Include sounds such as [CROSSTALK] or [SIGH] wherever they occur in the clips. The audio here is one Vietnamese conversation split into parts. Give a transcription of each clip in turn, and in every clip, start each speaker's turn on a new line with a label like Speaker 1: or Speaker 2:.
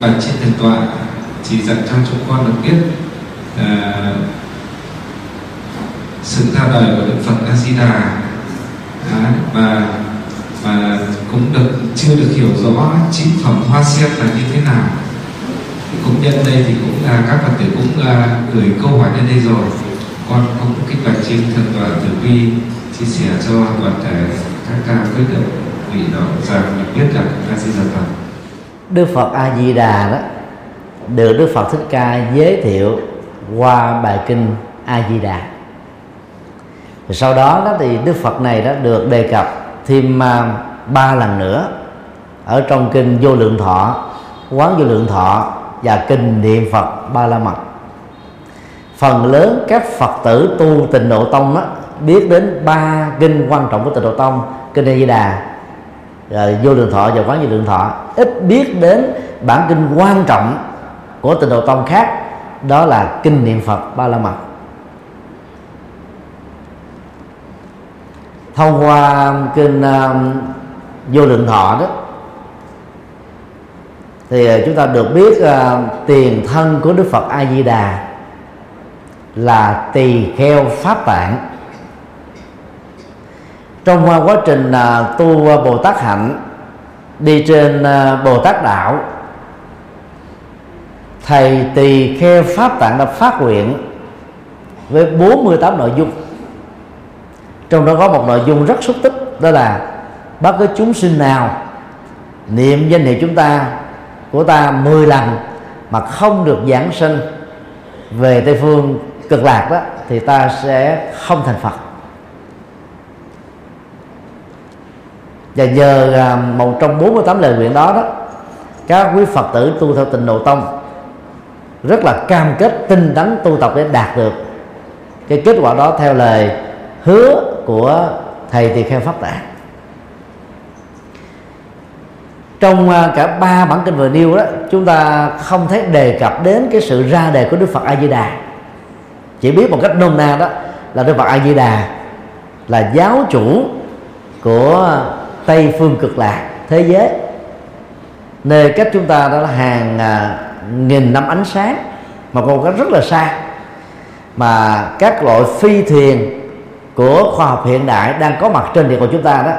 Speaker 1: và trên thần tọa chỉ dạy cho chúng con được biết à, sự ra đời của Đức Phật A Di Đà à, và và cũng được chưa được hiểu rõ chính phẩm hoa sen là như thế nào. Cũng nhân đây thì cũng là các phật tử cũng là gửi câu hỏi lên đây rồi. Con cũng kích bạch trên thần tọa tử vi chia sẻ cho toàn thể các ca quyết định vì đó rằng biết là a di đà phật
Speaker 2: đức phật a di đà đó được đức phật thích ca giới thiệu qua bài kinh a di đà sau đó đó thì đức phật này đó được đề cập thêm à, ba lần nữa ở trong kinh vô lượng thọ quán vô lượng thọ và kinh niệm phật ba la mật. Phần lớn các phật tử tu tịnh độ tông đó, biết đến ba kinh quan trọng của tịnh độ tông kinh a di đà rồi vô đường thọ và quán vô đường thọ. Ít biết đến bản kinh quan trọng của tịnh độ tông khác đó là kinh niệm phật ba la mật. Thông qua kinh uh, vô lượng thọ đó thì uh, chúng ta được biết uh, tiền thân của đức phật a di đà là tỳ kheo pháp tạng trong quá trình à, tu bồ tát hạnh, đi trên à, bồ tát đạo, thầy tỳ kheo pháp tạng đã phát nguyện với 48 nội dung. Trong đó có một nội dung rất xúc tích, đó là bất cứ chúng sinh nào, niệm danh hiệu chúng ta, của ta 10 lần mà không được giảng sinh về tây phương cực lạc đó, thì ta sẽ không thành phật. Và nhờ à, một trong 48 lời nguyện đó đó, các quý phật tử tu theo tịnh độ tông rất là cam kết, tinh tấn tu tập để đạt được cái kết quả đó theo lời hứa của thầy tỳ kheo pháp tạng. Trong à, cả ba bản kinh vừa nêu đó, chúng ta không thấy đề cập đến cái sự ra đề của đức phật a di đà. Chỉ biết một cách nôm na đó là đức phật a di đà là giáo chủ của tây phương cực lạc thế giới. Nơi cách chúng ta đó là hàng à, nghìn năm ánh sáng mà còn cách rất là xa. Mà các loại phi thuyền của khoa học hiện đại đang có mặt trên địa cầu chúng ta đó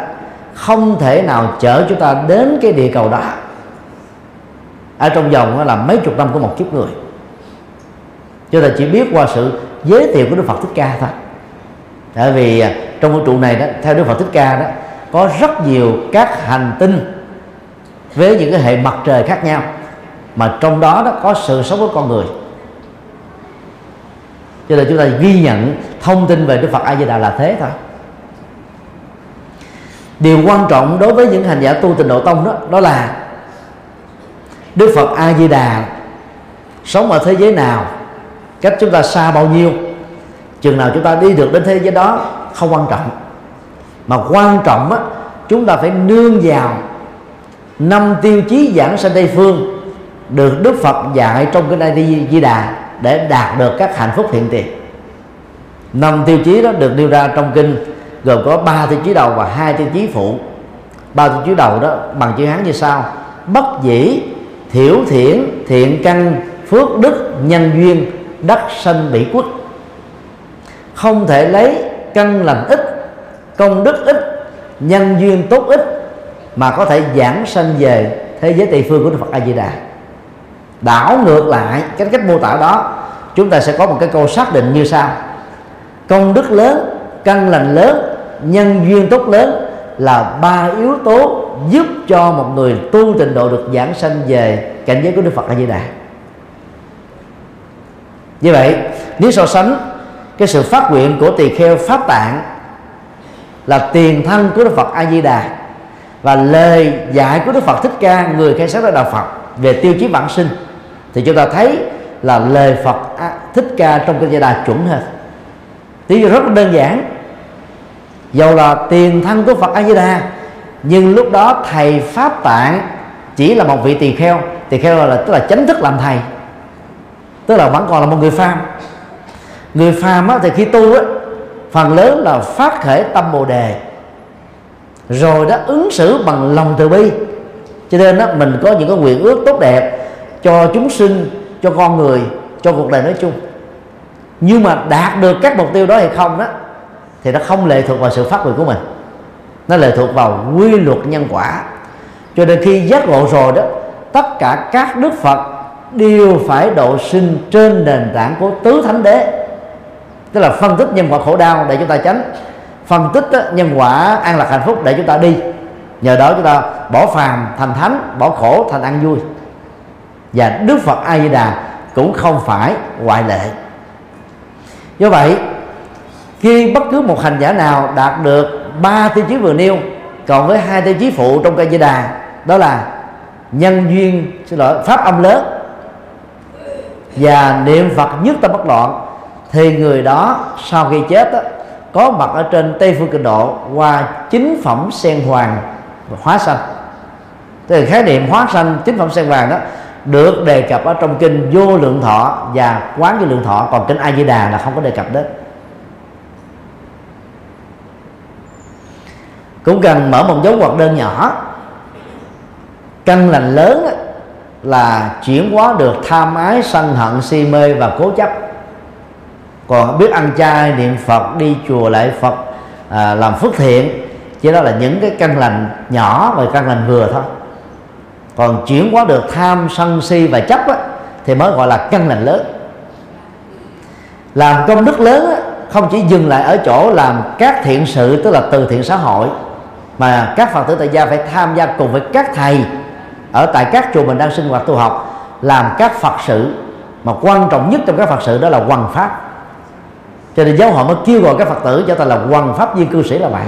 Speaker 2: không thể nào chở chúng ta đến cái địa cầu đó. Ở trong vòng là mấy chục năm của một kiếp người. Cho nên chỉ biết qua sự giới thiệu của Đức Phật Thích Ca thôi. Tại vì à, trong vũ trụ này đó theo Đức Phật Thích Ca đó có rất nhiều các hành tinh với những cái hệ mặt trời khác nhau, mà trong đó đó có sự sống của con người. Cho nên chúng ta ghi nhận thông tin về Đức Phật A Di Đà là thế thôi. Điều quan trọng đối với những hành giả tu tịnh độ tông đó đó là Đức Phật A Di Đà sống ở thế giới nào, cách chúng ta xa bao nhiêu, chừng nào chúng ta đi được đến thế giới đó không quan trọng mà quan trọng á, chúng ta phải nương vào năm tiêu chí giảng sanh tây phương được Đức Phật dạy trong cái đại Di Đà để đạt được các hạnh phúc hiện tiền. Năm tiêu chí đó được nêu ra trong kinh, gồm có ba tiêu chí đầu và hai tiêu chí phụ. Ba tiêu chí đầu đó bằng chữ hán như sau bất dĩ, thiểu thiển thiện căn, phước đức, nhân duyên, đắc sanh bị quốc không thể lấy căn lành ít công đức ít nhân duyên tốt ít mà có thể giảng sanh về thế giới tây phương của Đức Phật A Di Đà đảo ngược lại cái cách mô tả đó chúng ta sẽ có một cái câu xác định như sau công đức lớn căn lành lớn nhân duyên tốt lớn là ba yếu tố giúp cho một người tu trình độ được giảng sanh về cảnh giới của Đức Phật A Di Đà. Như vậy, nếu so sánh cái sự phát nguyện của tỳ kheo pháp tạng là tiền thân của Đức Phật A Di Đà và lời dạy của Đức Phật Thích Ca người khai sáng ra đạo Phật về tiêu chí bản sinh. Thì chúng ta thấy là lời Phật Thích Ca trong kinh Di Đà chuẩn hơn. Lý do rất là đơn giản. Dầu là tiền thân của Phật A Di Đà nhưng lúc đó thầy pháp tạng chỉ là một vị tỳ kheo. Tỳ kheo là tức là chánh thức làm thầy. Tức là vẫn còn là một người phàm. Người phàm á, thì khi tu á, phần lớn là phát khởi tâm bồ đề. Rồi đó, ứng xử bằng lòng từ bi. Cho nên đó, mình có những cái nguyện ước tốt đẹp cho chúng sinh, cho con người, cho cuộc đời nói chung. Nhưng mà đạt được các mục tiêu đó hay không đó, thì nó không lệ thuộc vào sự phát nguyện của mình. Nó lệ thuộc vào quy luật nhân quả. Cho nên khi giác ngộ rồi đó, tất cả các đức phật đều phải độ sinh trên nền tảng của tứ thánh đế tức là phân tích nhân quả khổ đau để chúng ta tránh. Phân tích nhân quả an lạc hạnh phúc để chúng ta đi. Nhờ đó chúng ta bỏ phàm thành thánh, bỏ khổ thành ăn vui. Và đức phật a di đà cũng không phải ngoại lệ. Do vậy, khi bất cứ một hành giả nào đạt được ba tiêu chí vừa nêu còn với hai tiêu chí phụ trong cây di đà, đó là nhân duyên, xin lỗi, pháp âm lớn và niệm phật nhất tâm bất loạn thì người đó sau khi chết đó, có mặt ở trên tây phương cực độ qua chính phẩm sen hoàng và hóa sanh. Từ khái niệm hóa sanh chính phẩm sen hoàng đó được đề cập ở trong kinh vô lượng thọ và quán vô lượng thọ. Còn kinh a di đà là không có đề cập đến. Cũng cần mở một dấu ngoặc đơn nhỏ. Căn lành lớn là chuyển hóa được tham ái sân hận si mê và cố chấp còn biết ăn chay niệm phật đi chùa lại phật à, làm phước thiện chỉ đó là những cái căn lành nhỏ và căn lành vừa thôi. Còn chuyển hóa được tham sân si và chấp á, thì mới gọi là căn lành lớn. Làm công đức lớn á, không chỉ dừng lại ở chỗ làm các thiện sự tức là từ thiện xã hội mà các phật tử tại gia phải tham gia cùng với các thầy ở tại các chùa mình đang sinh hoạt tu học làm các phật sự. Mà quan trọng nhất trong các phật sự đó là hoằng pháp cho nên giáo hội mới kêu gọi các phật tử cho ta là hoàng pháp viên cư sĩ là vậy.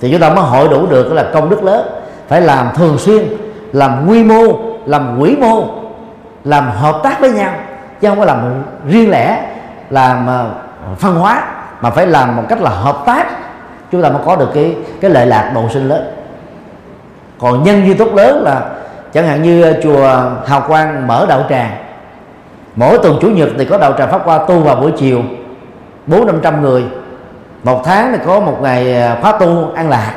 Speaker 2: Thì chúng ta mới hội đủ được là công đức lớn. Phải làm thường xuyên, làm quy mô, làm quỹ mô, làm hợp tác với nhau. Chứ không có làm riêng lẻ, làm ờ, phân hóa, mà phải làm một cách là hợp tác. Chúng ta mới có được cái cái lệ lạc độ sinh lớn. Còn nhân duy tốt lớn là, chẳng hạn như ờ, chùa hào quang mở đạo tràng mỗi tuần chủ nhật thì có đạo tràng pháp qua tu vào buổi chiều. Bốn năm trăm người. Một tháng thì có một ngày à, khóa tu an lạc.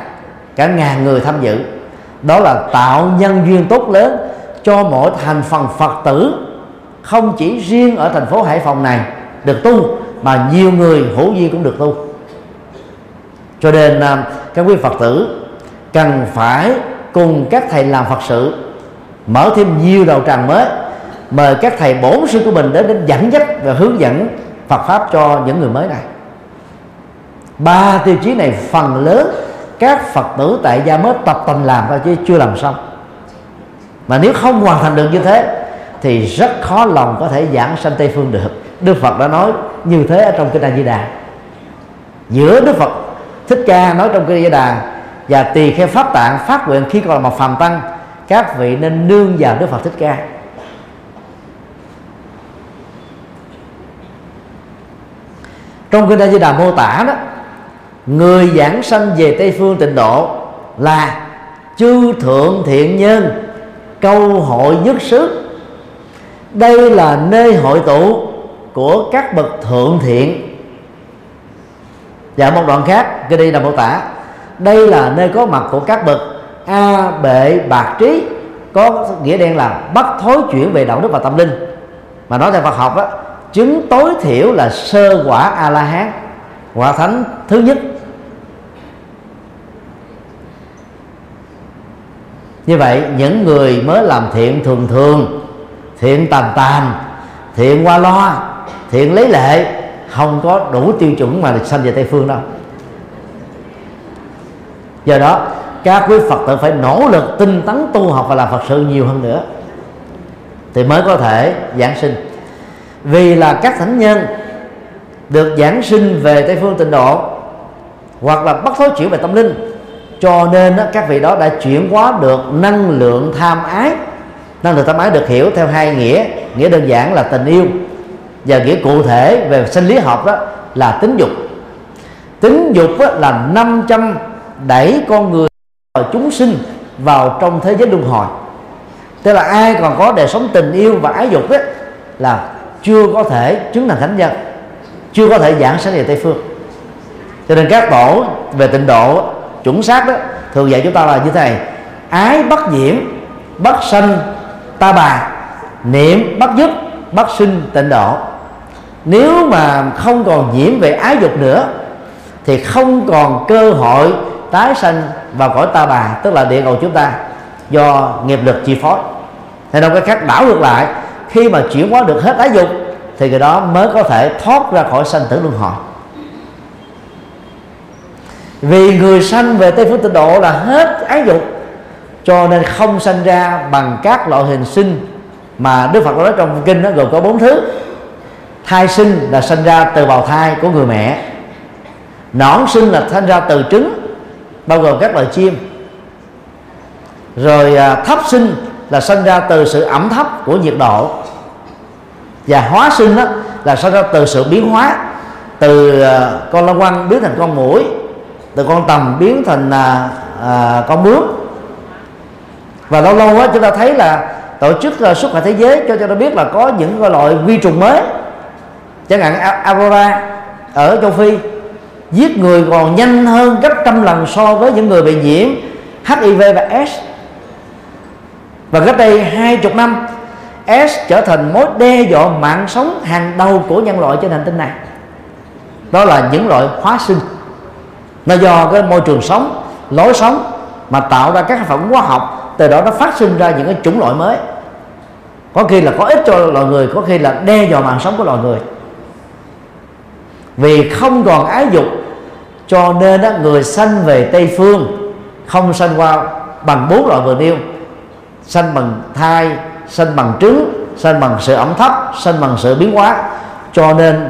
Speaker 2: Cả ngàn người tham dự. Đó là tạo nhân duyên tốt lớn cho mỗi thành phần phật tử, không chỉ riêng ở thành phố hải phòng này, được tu, mà nhiều người hữu duyên cũng được tu. Cho nên à, các quý phật tử cần phải cùng các thầy làm phật sự, mở thêm nhiều đầu tràng mới mời các thầy bổn sư của mình đến đến dẫn dắt và hướng dẫn Phật pháp cho những người mới này. Ba tiêu chí này phần lớn các Phật tử tại gia mới tập tành làm và chứ chưa làm xong. Mà nếu không hoàn thành được như thế, thì rất khó lòng có thể giảng sanh tây phương được. Đức Phật đã nói như thế ở trong kinh A Di Đà. Giữa Đức Phật, thích ca nói trong kinh A Di Đà, và tỳ kheo pháp tạng phát nguyện khi còn là một phàm tăng, các vị nên nương vào Đức Phật thích ca. trong kinh A Di Đà mô tả đó, người giảng sanh về Tây phương tịnh độ là chư thượng thiện nhân. Câu hội nhất sức. Đây là nơi hội tụ của các bậc thượng thiện. Và một đoạn khác cái đây là mô tả, đây là nơi có mặt của các bậc a bệ bạc trí, có nghĩa đen là bắt thối chuyển về đạo đức và tâm linh. Mà nói theo Phật học đó chứng tối thiểu là sơ quả a la hán quả thánh thứ nhất. Như vậy, những người mới làm thiện thường thường. Thiện tàm tàm, thiện qua loa, thiện lấy lệ. Không có đủ tiêu chuẩn mà được sanh về tây phương đâu. Do đó, các quý phật tử phải nỗ lực tinh tấn tu học và làm phật sự nhiều hơn nữa. Thì mới có thể giảng sinh vì là các thánh nhân được giảng sinh về tây phương tịnh độ hoặc là bắt thối chuyển về tâm linh. Cho nên đó, các vị đó đã chuyển hóa được năng lượng tham ái. Năng lượng tham ái được hiểu theo hai nghĩa. Nghĩa đơn giản là tình yêu. Và nghĩa cụ thể về sinh lý học đó là tính dục. Tính dục là 500 đẩy con người và chúng sinh vào trong thế giới luân hồi. Tức là ai còn có đời sống tình yêu và ái dục ấy, là chưa có thể chứng thành thánh nhân, chưa có thể giảng sáng về tây phương. Cho nên các tổ về tịnh độ, chuẩn xác đó, thường dạy chúng ta là như thế này. Ái bất nhiễm, bất sanh, ta bà. Niệm bất dứt, bất sinh tịnh độ. Nếu mà không còn nhiễm về ái dục nữa, thì không còn cơ hội tái sanh vào cõi ta bà, tức là địa ngục chúng ta, do nghiệp lực chi phối. Hay đâu cái khác đảo ngược lại khi mà chuyển hóa được hết ái dục, thì người đó mới có thể thoát ra khỏi sanh tử luân hồi. Vì người sanh về tây phương tịnh độ là hết ái dục, cho nên không sanh ra bằng các loại hình sinh mà đức phật nói trong kinh nó gồm có bốn thứ. Thai sinh là sinh ra từ bào thai của người mẹ. Nõn sinh là sinh ra từ trứng, bao gồm các loài chim. Rồi à, thấp sinh là sinh ra từ sự ẩm thấp của nhiệt độ và hóa sinh đó là sao ra từ sự biến hóa từ ờ, con long quăng biến thành con mũi từ con tầm biến thành à, à, con bướm và lâu lâu á, chúng ta thấy là tổ chức uh, sức khỏe thế giới cho cho ta biết là có những loại vi trùng mới. Chẳng hạn Aurora ở châu Phi giết người còn nhanh hơn gấp trăm lần so với những người bị nhiễm HIV và S. Và cách đây hai chục năm S trở thành mối đe dọa mạng sống hàng đầu của nhân loại trên hành tinh này. Đó là những loại hóa sinh. Nó do cái môi trường sống lối sống mà tạo ra các phẩm hóa học từ đó nó phát sinh ra những cái chủng loại mới. Có khi là có ích cho loài người có khi là đe dọa mạng sống của loài người. Vì không còn ái dục cho nên đó, người sanh về tây phương không sanh qua bằng bốn loại vừa nêu sanh bằng thai sanh bằng trứng, sanh bằng sự ẩm thấp, sanh bằng sự biến hóa. Cho nên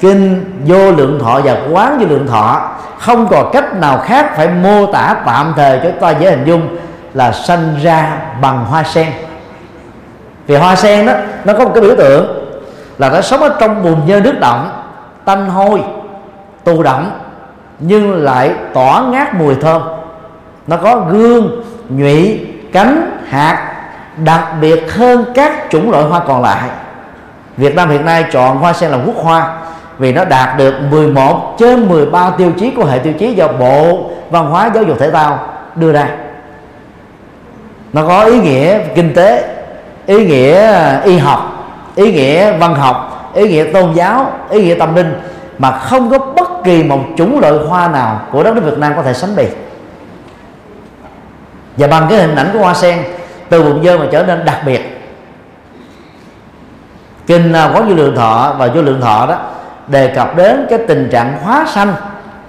Speaker 2: kinh vô lượng thọ và quán vô lượng thọ không còn cách nào khác phải mô tả tạm thời cho ta dễ hình dung là sanh ra bằng hoa sen. Vì hoa sen đó, nó có một cái biểu tượng là nó sống ở trong bùn nhơ nước động tanh hôi, tù động nhưng lại tỏa ngát mùi thơm. Nó có gương, nhụy, cánh, hạt đặc biệt hơn các chủng loại hoa còn lại. Việt Nam hiện nay chọn hoa sen làm quốc hoa vì nó đạt được 11 trên 13 tiêu chí của hệ tiêu chí do Bộ Văn hóa Giáo dục Thể thao đưa ra. Nó có ý nghĩa kinh tế, ý nghĩa, y học, ý nghĩa văn học, ý nghĩa tôn giáo, ý nghĩa tâm linh mà không có bất kỳ một chủng loại hoa nào của đất nước Việt Nam có thể sánh bì. Và bằng cái hình ảnh của hoa sen từ bụng dơ mà trở nên đặc biệt. Kinh à, quán vô lượng thọ và vô lượng thọ đó đề cập đến cái tình trạng hóa sanh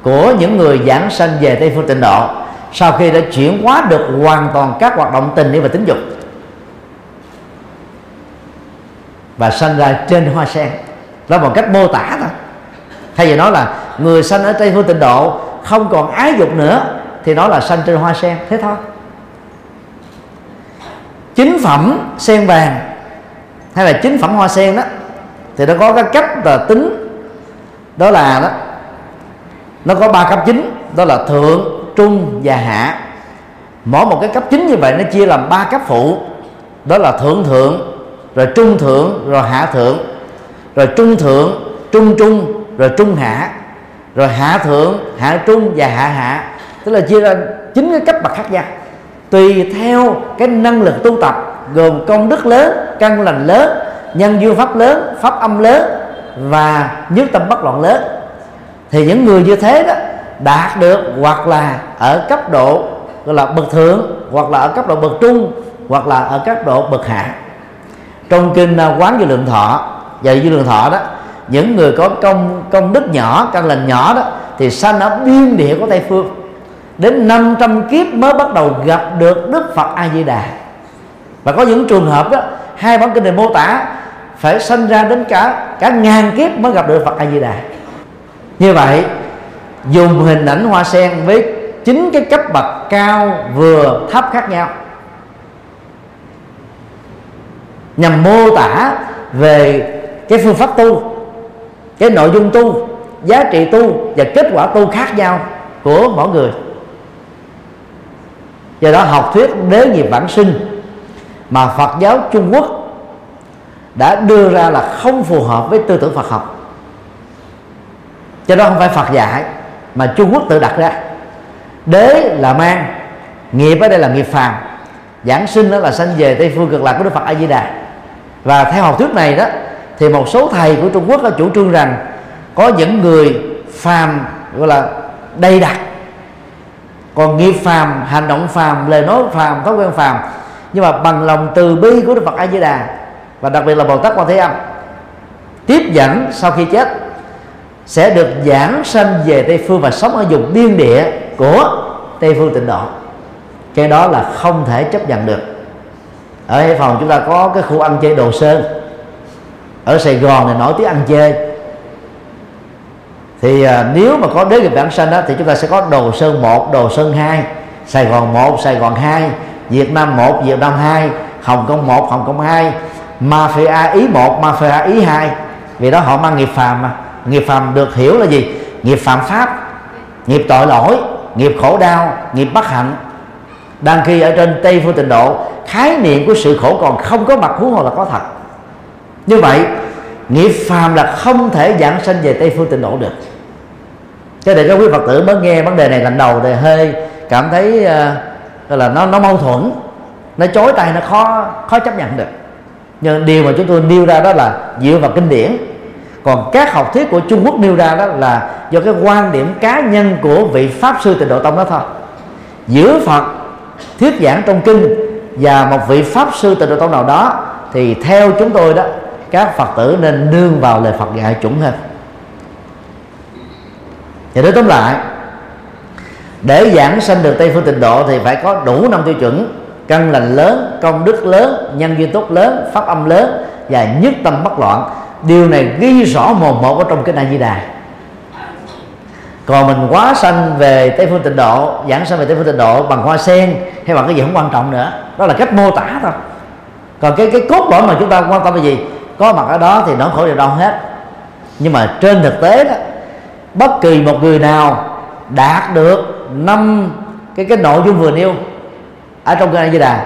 Speaker 2: của những người giảng sanh về tây phương tịnh độ sau khi đã chuyển hóa được hoàn toàn các hoạt động tình yêu và tính dục và sanh ra trên hoa sen. Đó là một cách mô tả thôi. Thay vì nói là người sanh ở tây phương tịnh độ không còn ái dục nữa thì nó là sanh trên hoa sen. Thế thôi chính phẩm sen vàng hay là chính phẩm hoa sen đó, thì nó có cái cách là tính. Đó là đó, nó có ba cấp chính, đó là thượng, trung và hạ. Mỗi một cái cấp chính như vậy nó chia làm ba cấp phụ. Đó là thượng thượng, rồi trung thượng, rồi hạ thượng, rồi trung thượng, trung trung, rồi trung hạ, rồi hạ thượng, hạ trung và hạ hạ. Tức là chia ra chín cái cấp bậc khác nhau tùy theo cái năng lực tu tập, gồm công đức lớn, căn lành lớn, nhân duyên pháp lớn, pháp âm lớn và nhất tâm bất loạn lớn, thì những người như thế đó đạt được hoặc là ở cấp độ, gọi là bậc thượng, hoặc là ở cấp độ bậc trung, hoặc là ở cấp độ bậc hạ. Trong kinh à, quán vô lượng thọ và vô lượng thọ đó, những người có công công đức nhỏ, căn lành nhỏ đó, thì sanh ở biên địa của tây phương đến 500 kiếp mới bắt đầu gặp được đức phật a di đà và có những trường hợp đó, hai bản kinh này mô tả phải sanh ra đến cả cả ngàn kiếp mới gặp được phật a di đà như vậy, dùng hình ảnh hoa sen với chính cái cấp bậc cao, vừa, thấp khác nhau. Nhằm mô tả về cái phương pháp tu, cái nội dung tu, giá trị tu và kết quả tu khác nhau của mỗi người do đó học thuyết đế nghiệp vãng sinh mà Phật giáo Trung Quốc đã đưa ra là không phù hợp với tư tưởng Phật học. Cho đó không phải Phật dạy, mà Trung Quốc tự đặt ra. Đế là mang, nghiệp ở đây là nghiệp phàm. Giảng sinh đó là sanh về tây phương, cực lạc của đức phật a di đà và theo học thuyết này đó, thì một số thầy của trung quốc có chủ trương rằng có những người phàm, gọi là đầy đặc còn nghiệp phàm, hành động phàm, lời nói phàm, thói quen phàm. Nhưng mà bằng lòng từ bi của đức phật a di đà và đặc biệt là bồ tát quan thế âm, tiếp dẫn sau khi chết, sẽ được giảng sanh về tây phương và sống ở vùng biên địa của tây phương tịnh độ. Cái đó là không thể chấp nhận được. Ở hải phòng chúng ta có cái khu ăn chơi đồ sơn. Ở sài gòn này nổi tiếng ăn chơi thì à, nếu mà có đế nghiệp bản sanh đó thì chúng ta sẽ có đồ sơn 1, đồ sơn 2 Sài Gòn 1, Sài Gòn 2 Việt Nam 1, Việt Nam 2 Hồng Kông 1, Hồng Kông 2 Mafia Ý 1, Mafia Ý 2 Vì đó họ mang nghiệp phàm mà. Nghiệp phàm được hiểu là gì? Nghiệp phạm pháp Nghiệp tội lỗi Nghiệp khổ đau Nghiệp bất hạnh. Đang khi ở trên tây phương tịnh độ khái niệm của sự khổ còn không có mặt huống hồ là có thật. Như vậy nghiệp phàm là không thể giảng sanh về tây phương tịnh độ được. Cho để các quý phật tử mới nghe vấn đề này lần đầu thì hơi cảm thấy uh, là nó nó mâu thuẫn nó chối tay nó khó khó chấp nhận được. Nhưng điều mà chúng tôi nêu ra đó là dựa vào kinh điển. Còn các học thuyết của Trung Quốc nêu ra đó là do cái quan điểm cá nhân của vị pháp sư tịnh độ tông đó thôi. Giữa Phật thuyết giảng trong kinh và một vị pháp sư tịnh độ tông nào đó thì theo chúng tôi đó các phật tử nên nương vào lời phật dạy chuẩn hơn. Thì nói tóm lại, để giảng sanh được tây phương tịnh độ thì phải có đủ năm tiêu chuẩn. Căn lành lớn, công đức lớn, nhân duyên tốt lớn, pháp âm lớn và nhất tâm bất loạn. Điều này ghi rõ một một ở trong cái a di đà. Còn mình quá sanh về tây phương tịnh độ, giảng sanh về tây phương tịnh độ bằng hoa sen hay bằng cái gì không quan trọng nữa. Đó là cách mô tả thôi. Còn cái cái cốt lõi mà chúng ta quan tâm là gì? Có mặt ở đó thì nó khổ đều đau hết. Nhưng mà trên thực tế đó, bất kỳ một người nào đạt được năm cái cái nội dung vừa nêu ở trong kinh A Di Đà,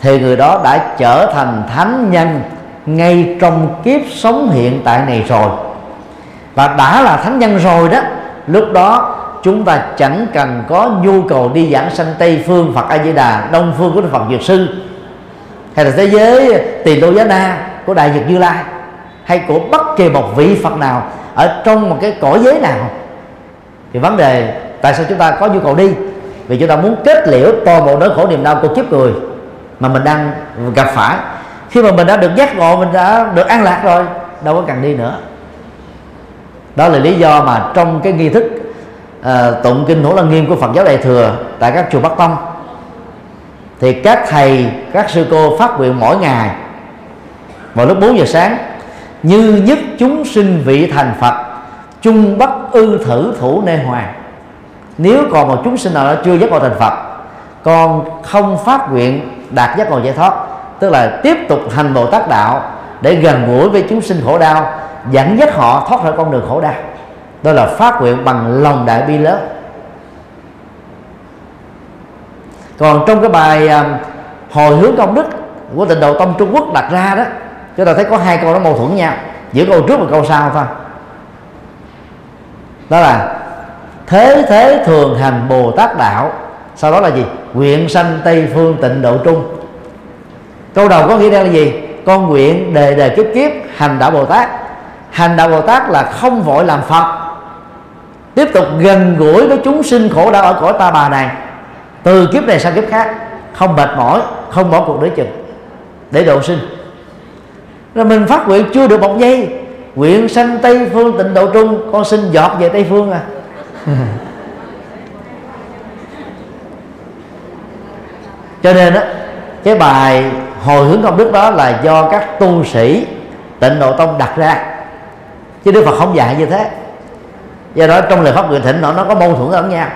Speaker 2: thì người đó đã trở thành thánh nhân ngay trong kiếp sống hiện tại này rồi. Và đã là thánh nhân rồi đó, lúc đó chúng ta chẳng cần có nhu cầu đi giảng sanh tây phương phật a di đà, đông phương của đức phật dược sư, hay là thế giới tiền đô giá na của đại nhật như lai hay của bất kỳ một vị phật nào ở trong một cái cõi giới nào. Thì vấn đề tại sao chúng ta có nhu cầu đi? Vì chúng ta muốn kết liễu toàn bộ nỗi khổ niềm đau của kiếp người mà mình đang gặp phải. Khi mà mình đã được giác ngộ mình đã được an lạc rồi đâu có cần đi nữa. Đó là lý do mà trong cái nghi thức uh, tụng kinh hữu lăng nghiêm của phật giáo đại thừa tại các chùa bắc tông thì các thầy các sư cô phát nguyện mỗi ngày vào lúc 4 giờ sáng, như nhất chúng sinh vị thành phật, chung bất ư thử thủ nê hoàng. Nếu còn một chúng sinh nào đó chưa giác ngộ thành phật con không phát nguyện đạt giác ngộ giải thoát, tức là tiếp tục hành bồ tát đạo để gần gũi với chúng sinh khổ đau, dẫn dắt họ thoát khỏi con đường khổ đau. Đó là phát nguyện bằng lòng đại bi lớn. Còn trong cái bài à, hồi hướng công đức của tịnh độ tông trung quốc đặt ra đó chúng ta thấy có hai câu nó mâu thuẫn nhau. Giữa câu trước và câu sau thôi. Đó là, thế thế thường hành bồ tát đạo. Sau đó là gì? Nguyện sanh tây phương tịnh độ trung. Câu đầu có nghĩa là gì? Con nguyện đề đề kiếp kiếp hành đạo bồ tát. Hành đạo bồ tát là không vội làm phật. Tiếp tục gần gũi với chúng sinh khổ đau ở cõi ta bà này. Từ kiếp này sang kiếp khác. Không mệt mỏi, không bỏ cuộc đối chừng. Để độ sinh rồi mình phát nguyện chưa được một giây. Nguyện sanh tây phương tịnh độ trung, con xin giọt về tây phương à. [LAUGHS] Cho nên á, cái bài hồi hướng công đức đó là do các tu sĩ tịnh độ tông đặt ra. Chứ đức phật không dạy như thế. Do đó trong lời pháp nguyện thỉnh nó nó có mâu thuẫn ở nhau.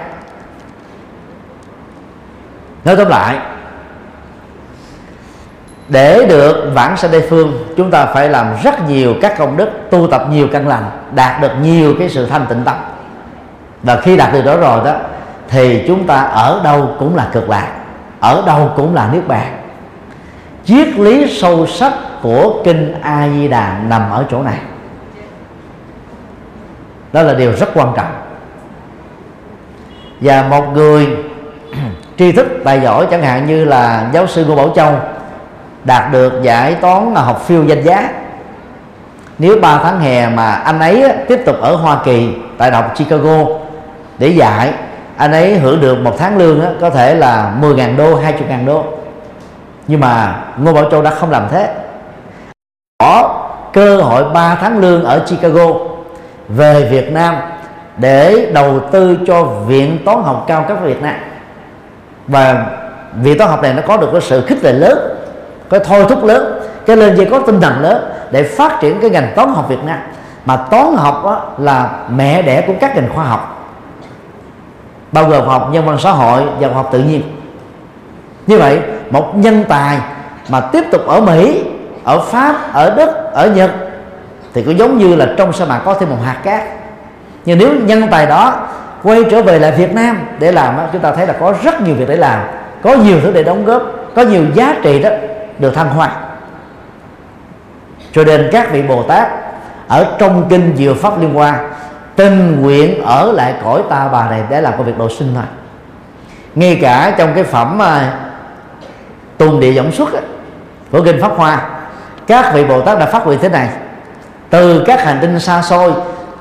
Speaker 2: Nói tóm lại để được vãng sanh tây phương, chúng ta phải làm rất nhiều các công đức, tu tập nhiều căn lành, đạt được nhiều cái sự thanh tịnh tâm. Và khi đạt được đó rồi đó, thì chúng ta ở đâu cũng là cực lạc, ở đâu cũng là nước bàn. Triết lý sâu sắc của kinh a di đà nằm ở chỗ này. Đó là điều rất quan trọng. Và một người [CLEARS THROAT] tri thức tài giỏi chẳng hạn như là giáo sư Ngô Bảo Châu đạt được giải toán học phiêu danh giá. Nếu 3 tháng hè mà anh ấy tiếp tục ở Hoa Kỳ tại đại học Chicago để dạy anh ấy hưởng được một tháng lương có thể là 10.000 đô 20.000 đô. Nhưng mà Ngô Bảo Châu đã không làm thế. Có cơ hội 3 tháng lương ở Chicago về Việt Nam để đầu tư cho viện toán học cao cấp Việt Nam. Và viện toán học này nó có được cái sự khích lệ lớn cái thôi thúc lớn, cái lên dây có tinh thần lớn để phát triển cái ngành toán học Việt Nam. Mà toán học đó là mẹ đẻ của các ngành khoa học. Bao gồm học nhân văn xã hội và học tự nhiên. Như vậy, một nhân tài mà tiếp tục ở Mỹ, ở Pháp, ở Đức, ở Nhật, thì cũng giống như là trong sa mạc có thêm một hạt cát. Nhưng nếu nhân tài đó quay trở về lại Việt Nam để làm chúng ta thấy là có rất nhiều việc để làm, có nhiều thứ để đóng góp, có nhiều giá trị đó được thăng hoa. Cho nên các vị Bồ Tát ở trong kinh Diệu Pháp Liên Hoa tình nguyện ở lại cõi ta bà này để làm công việc độ sinh thôi ngay cả trong cái phẩm uh, tùng địa giọng xuất của kinh Pháp Hoa các vị Bồ Tát đã phát nguyện thế này. Từ các hành tinh xa xôi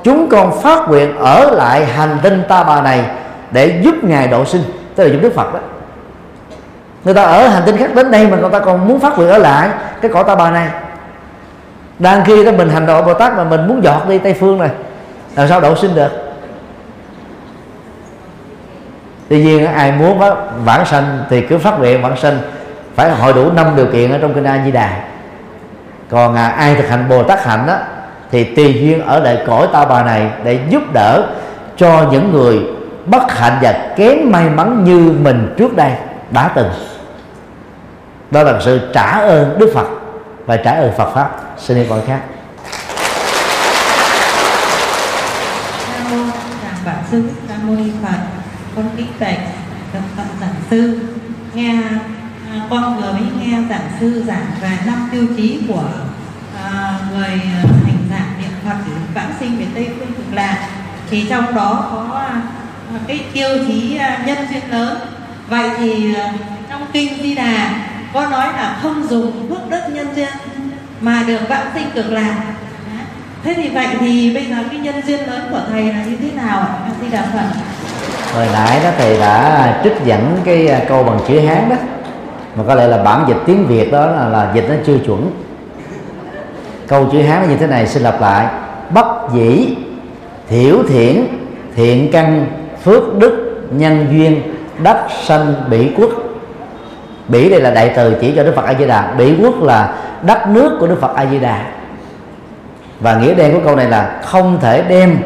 Speaker 2: chúng con phát nguyện ở lại hành tinh ta bà này để giúp ngài độ sinh tức là giúp Đức Phật đó người ta ở hành tinh khác đến đây mà người ta còn muốn phát nguyện ở lại cái cõi ta bà này. Đang khi đó mình hành độ bồ tát mà mình muốn dọt đi tây phương này làm sao độ sinh được? Tuy nhiên ai muốn vãng sanh thì cứ phát nguyện vãng sanh phải hội đủ năm điều kiện ở trong kinh A Di Đà. Còn à, ai thực hành Bồ Tát hạnh đó thì tùy duyên ở lại cõi ta bà này để giúp đỡ cho những người bất hạnh và kém may mắn như mình trước đây đã từng đó là sự trả ơn Đức Phật và trả ơn Phật pháp. Xin đi gọi khác.
Speaker 3: Bản sư nam mô ni phật. Con kính bạch gặp phật giảng sư. Nghe à, con vừa mới nghe giảng sư giảng về năm tiêu chí của à, người à, hành giả niệm phật vãng sinh về tây phương cực lạc. Thì trong đó có à, cái tiêu chí nhân duyên lớn. Vậy thì trong kinh di đà có nói là không dùng phước đức nhân duyên mà được vãng sinh cực lạc thế thì vậy thì bây giờ cái nhân duyên lớn của thầy là như thế nào ạ? A di đà phật.
Speaker 2: Hồi nãy đó thầy đã trích dẫn cái à, câu bằng chữ hán đó. Mà có lẽ là bản dịch tiếng việt đó là, là dịch nó chưa chuẩn. Câu chữ hán nó như thế này xin lặp lại. Bất dĩ thiểu thiện thiện căn phước đức nhân duyên đất sanh bỉ quốc bỉ đây là đại từ chỉ cho đức phật a di đà bỉ quốc là đất nước của đức phật a di đà và nghĩa đen của câu này là không thể đem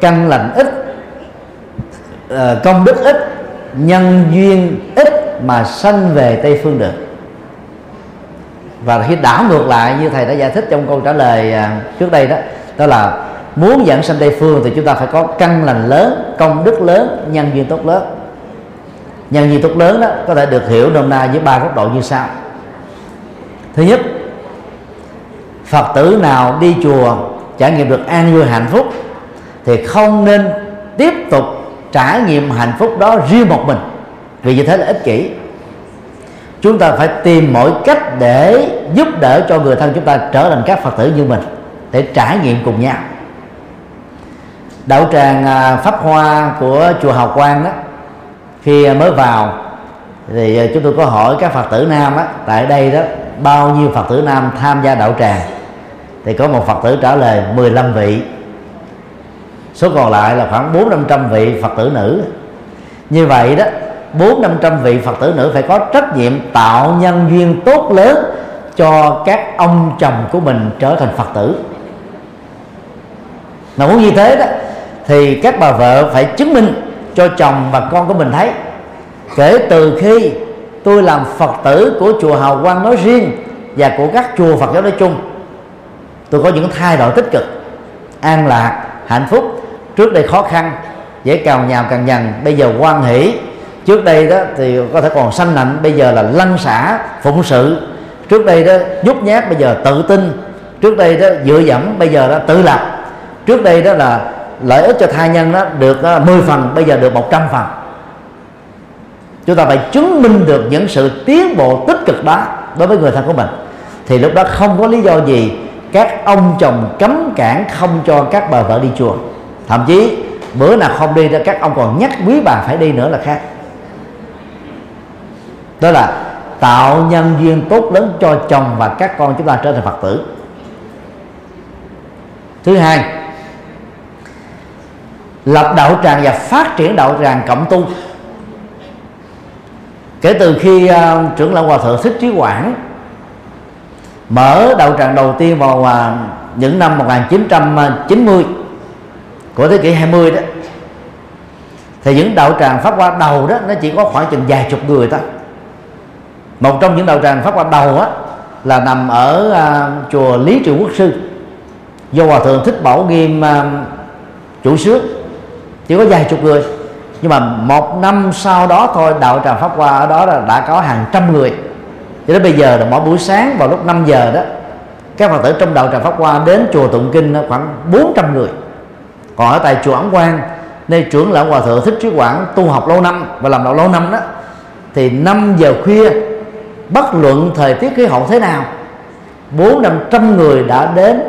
Speaker 2: căn lành ít ờ, công đức ít, nhân duyên ít mà sanh về tây phương được. Và khi đảo ngược lại như thầy đã giải thích trong câu trả lời à, trước đây đó đó là muốn dẫn sanh tây phương thì chúng ta phải có căn lành lớn, công đức lớn, nhân duyên tốt lớn nhân duyên tốt lớn đó có thể được hiểu nôm na với ba góc độ như sau. Thứ nhất, phật tử nào đi chùa trải nghiệm được an vui hạnh phúc thì không nên tiếp tục trải nghiệm hạnh phúc đó riêng một mình, vì như thế là ích kỷ. Chúng ta phải tìm mọi cách để giúp đỡ cho người thân chúng ta trở thành các phật tử như mình để trải nghiệm cùng nhau. Đạo tràng à, pháp hoa của chùa hào quang đó khi à, mới vào thì à, chúng tôi có hỏi các phật tử nam á, tại đây đó bao nhiêu phật tử nam tham gia đạo tràng? Thì có một phật tử trả lời 15 vị. Số còn lại là khoảng bốn năm trăm vị phật tử nữ. Như vậy đó bốn năm trăm vị phật tử nữ phải có trách nhiệm tạo nhân duyên tốt lớn cho các ông chồng của mình trở thành phật tử. Mà muốn như thế đó thì các bà vợ phải chứng minh cho chồng và con của mình thấy. Kể từ khi tôi làm phật tử của chùa hào quang nói riêng và của các chùa phật giáo nói chung, tôi có những thay đổi tích cực, an lạc, hạnh phúc. Trước đây khó khăn, dễ cào nhào càng nhằn, bây giờ quan hỷ. Trước đây đó thì có thể còn sanh nạnh, bây giờ là lăn xả, phụng sự. Trước đây đó, nhút nhát, bây giờ tự tin. Trước đây đó, dựa dẫm, bây giờ đó tự lập. Trước đây đó là lợi ích cho thai nhân đó được ờ, 10 phần, bây giờ được 100 phần. Chúng ta phải chứng minh được những sự tiến bộ tích cực đó đối với người thân của mình. Thì lúc đó không có lý do gì các ông chồng cấm cản không cho các bà vợ đi chùa. Thậm chí, bữa nào không đi đó, các ông còn nhắc quý bà phải đi nữa là khác. Đó là tạo nhân duyên tốt lớn cho chồng và các con chúng ta trở thành phật tử. Thứ hai lập đạo tràng và phát triển đạo tràng cộng tu. Kể từ khi uh, trưởng lão hòa thượng thích trí quảng mở đạo tràng đầu tiên vào uh, những năm 1990 của thế kỷ 20 đó thì những đạo tràng pháp qua đầu đó nó chỉ có khoảng chừng vài chục người thôi. Một trong những đạo tràng pháp qua đầu á là nằm ở uh, chùa Lý triệu Quốc sư do hòa thượng thích bảo nghiêm uh, chủ sướng chỉ có vài chục người. Nhưng mà một năm sau đó thôi, đạo tràng pháp hoa ở đó là đã có hàng trăm người. Cho đến bây giờ là mỗi buổi sáng vào lúc 5 giờ đó, các phật tử trong đạo tràng pháp hoa đến chùa tụng kinh khoảng 400 người. Còn ở tại chùa ấn quang, nơi trưởng lão hòa thượng thích trí quảng tu học lâu năm và làm đạo lâu năm đó, thì 5 giờ khuya, bất luận thời tiết khí hậu thế nào, bốn năm trăm người đã đến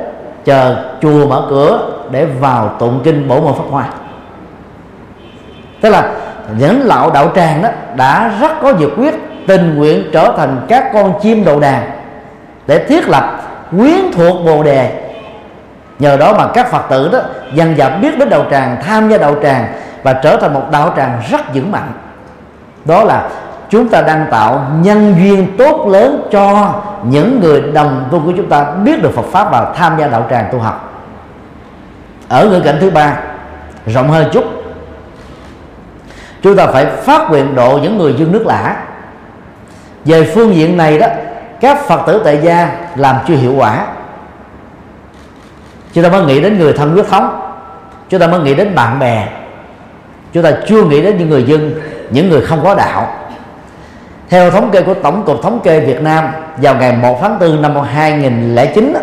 Speaker 2: chờ chùa mở cửa để vào tụng kinh bổ môn pháp hoa tức là những lão đạo tràng đó đã rất có nhiệt quyết tình nguyện trở thành các con chim đầu đàn để thiết lập quyến thuộc bồ đề. Nhờ đó mà các phật tử đó dần dần biết đến đạo tràng, tham gia đạo tràng và trở thành một đạo tràng rất vững mạnh. Đó là chúng ta đang tạo nhân duyên tốt lớn cho những người đồng tu của chúng ta biết được Phật pháp và tham gia đạo tràng tu học. Ở ngữ cảnh thứ ba, rộng hơn chút chúng ta phải phát nguyện độ những người dân nước lạ về phương diện này đó, các phật tử tại gia làm chưa hiệu quả. Chúng ta mới nghĩ đến người thân huyết thống. Chúng ta mới nghĩ đến bạn bè. Chúng ta chưa nghĩ đến những người dân, những người không có đạo. Theo thống kê của Tổng cục Thống kê Việt Nam, vào ngày 1 tháng 4 năm 2009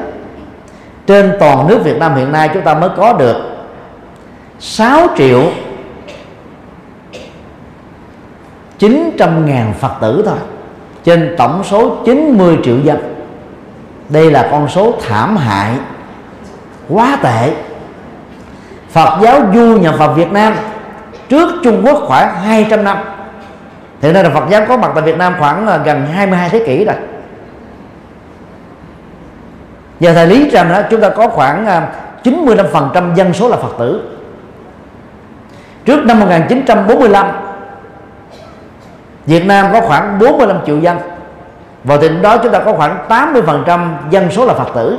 Speaker 2: trên toàn nước Việt Nam hiện nay chúng ta mới có được 6 triệu 900 ngàn Phật tử thôi. Trên tổng số 90 triệu dân. Đây là con số thảm hại, quá tệ. Phật giáo du nhập vào Việt Nam trước Trung Quốc khoảng 200 năm. Thế nên là Phật giáo có mặt tại Việt Nam khoảng à, gần 22 thế kỷ rồi. Giờ thầy lý rằng đó chúng ta có khoảng à, 95% dân số là Phật tử. Trước năm 1945 Việt Nam có khoảng 45 triệu dân. Vào thời điểm đó chúng ta có khoảng 80% dân số là Phật tử.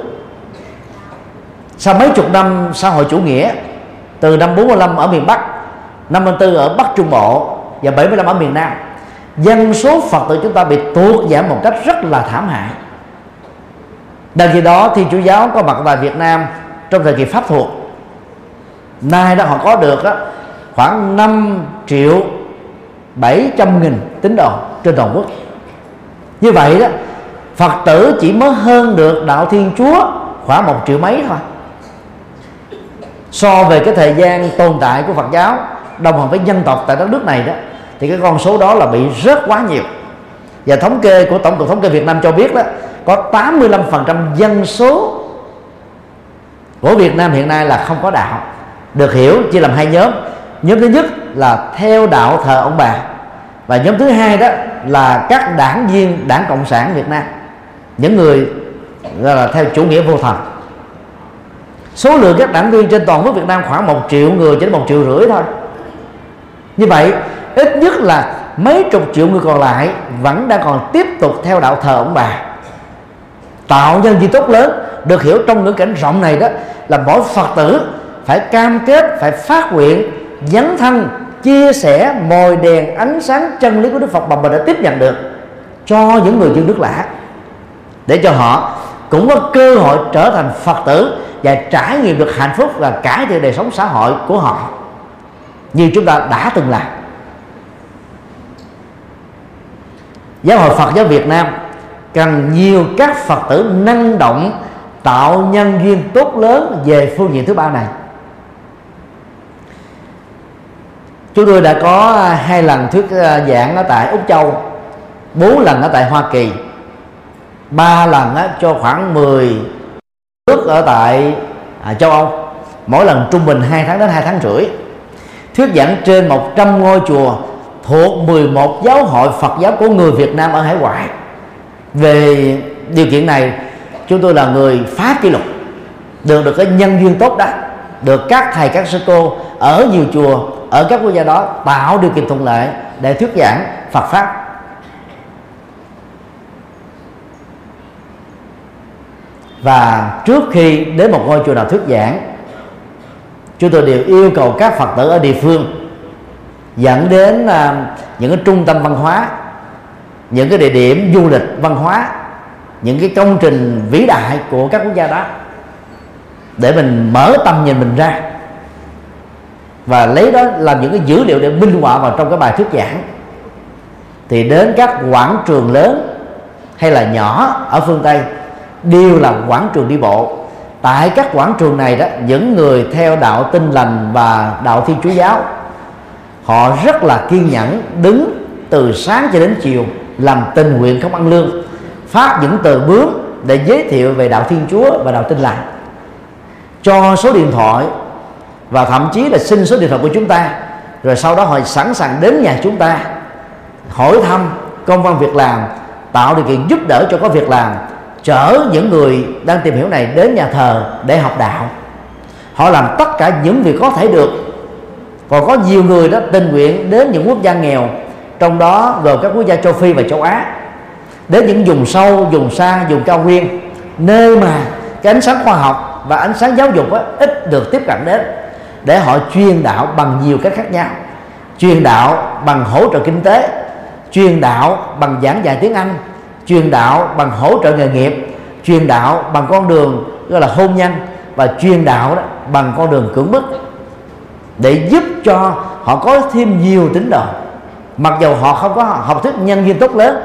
Speaker 2: Sau mấy chục năm xã hội chủ nghĩa Từ năm 45 ở miền Bắc 54 ở Bắc Trung Bộ Và 75 ở miền Nam Dân số Phật tử chúng ta bị tuột giảm một cách rất là thảm hại. Đằng khi đó thì chủ giáo có mặt tại Việt Nam Trong thời kỳ Pháp thuộc. Nay đó họ có được đó, khoảng 5 triệu 700 nghìn tín đồ trên toàn quốc. Như vậy đó, Phật tử chỉ mới hơn được đạo Thiên Chúa khoảng một triệu mấy thôi. So về cái thời gian tồn tại của Phật giáo, đồng hành với dân tộc tại đất nước này đó, thì cái con số đó là bị rất quá nhiều. Và thống kê của tổng cục thống kê Việt Nam cho biết đó, có 85% dân số của Việt Nam hiện nay là không có đạo. Được hiểu, chia làm hai nhóm nhóm thứ nhất là theo đạo thờ ông bà. Và nhóm thứ hai đó là các đảng viên đảng cộng sản việt nam. Những người gọi là theo chủ nghĩa vô thần. Số lượng các đảng viên trên toàn quốc việt nam khoảng một triệu người chỉ đến một triệu rưỡi thôi. Như vậy, ít nhất là mấy chục triệu người còn lại vẫn đang còn tiếp tục theo đạo thờ ông bà. Tạo nhân di tốt lớn, được hiểu trong ngữ cảnh rộng này đó, là mỗi phật tử phải cam kết, phải phát nguyện dấn thân, chia sẻ, mồi đèn, ánh sáng chân lý của Đức Phật mà mình đã tiếp nhận được cho những người dân nước lạ. Để cho họ cũng có cơ hội trở thành Phật tử và trải nghiệm được hạnh phúc và cải thiện đời sống xã hội của họ như chúng ta đã từng làm. Giáo hội Phật giáo Việt Nam cần nhiều các Phật tử năng động, tạo nhân duyên tốt lớn về phương diện thứ ba này. Chúng tôi đã có à, hai lần thuyết à, giảng ở tại úc châu bốn lần ở tại hoa kỳ ba lần cho khoảng 10 nước ở tại à, châu âu. Mỗi lần trung bình 2 tháng đến 2 tháng rưỡi. Thuyết giảng trên 100 ngôi chùa thuộc 11 giáo hội Phật giáo của người Việt Nam ở hải ngoại. Về điều kiện này chúng tôi là người phá kỷ lục. Được được cái nhân duyên tốt đó được các thầy các sư cô ở nhiều chùa, ở các quốc gia đó, tạo điều kiện thuận lợi để thuyết giảng Phật pháp. Và trước khi đến một ngôi chùa nào thuyết giảng, chúng tôi đều yêu cầu các phật tử ở địa phương dẫn đến à, những cái trung tâm văn hóa, những cái địa điểm du lịch văn hóa, những cái công trình vĩ đại của các quốc gia đó để mình mở tầm nhìn mình ra và lấy đó làm những cái dữ liệu để minh họa vào trong cái bài thuyết giảng. Thì đến các quảng trường lớn hay là nhỏ ở phương tây đều là quảng trường đi bộ. Tại các quảng trường này đó, những người theo đạo tinh lành và đạo thiên chúa giáo, họ rất là kiên nhẫn đứng từ sáng cho đến chiều làm tình nguyện không ăn lương, phát những tờ bướm để giới thiệu về đạo thiên chúa và đạo tinh lành. Cho số điện thoại và thậm chí là xin số điện thoại của chúng ta. Rồi sau đó họ sẵn sàng đến nhà chúng ta hỏi thăm công văn việc làm tạo điều kiện giúp đỡ cho có việc làm chở những người đang tìm hiểu này đến nhà thờ để học đạo. Họ làm tất cả những việc có thể được. Còn có nhiều người đó tình nguyện đến những quốc gia nghèo trong đó gồm các quốc gia châu phi và châu á đến những vùng sâu vùng xa vùng cao nguyên nơi mà cái ánh sáng khoa học và ánh sáng giáo dục đó, ít được tiếp cận đến để họ truyền đạo bằng nhiều cách khác nhau. Truyền đạo bằng hỗ trợ kinh tế, truyền đạo bằng giảng dạy tiếng anh, truyền đạo bằng hỗ trợ nghề nghiệp, truyền đạo bằng con đường gọi là hôn nhân và truyền đạo đó bằng con đường cưỡng bức. Để giúp cho họ có thêm nhiều tín đồ. Mặc dù họ không có học thức nhân viên tốt lớn,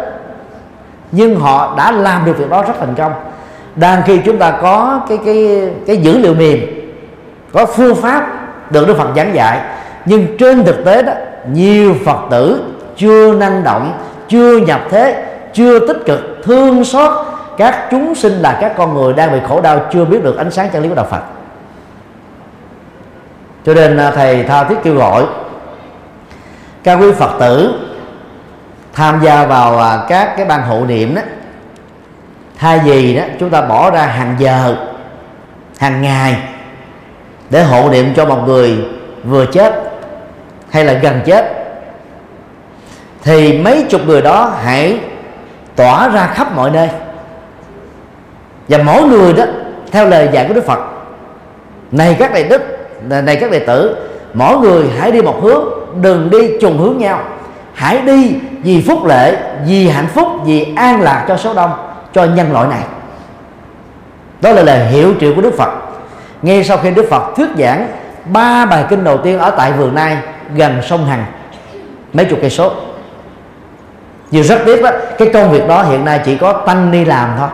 Speaker 2: nhưng họ đã làm được việc đó rất thành công. Đang khi chúng ta có cái cái cái dữ liệu mềm, có phương pháp được Đức Phật giảng dạy. Nhưng trên thực tế đó, nhiều Phật tử chưa năng động, chưa nhập thế, chưa tích cực, thương xót các chúng sinh là các con người đang bị khổ đau, chưa biết được ánh sáng chân lý của đạo Phật. Cho nên à, thầy tha thiết kêu gọi các quý Phật tử tham gia vào à, các cái ban hộ niệm đó. Thay vì đó, chúng ta bỏ ra hàng giờ, hàng ngày để hộ niệm cho một người vừa chết hay là gần chết, thì mấy chục người đó hãy tỏa ra khắp mọi nơi. Và mỗi người đó, theo lời dạy của đức phật, này các đệ đức, này các đệ tử, mỗi người hãy đi một hướng, đừng đi trùng hướng nhau. Hãy đi vì phúc lệ vì hạnh phúc, vì an lạc cho số đông, cho nhân loại này. Đó là lời hiệu triệu của đức phật ngay sau khi đức phật thuyết giảng, ba bài kinh đầu tiên ở tại vườn nai gần sông hằng. Mấy chục cây số. Nhưng rất tiếc đó, cái công việc đó hiện nay chỉ có tăng ni làm thôi.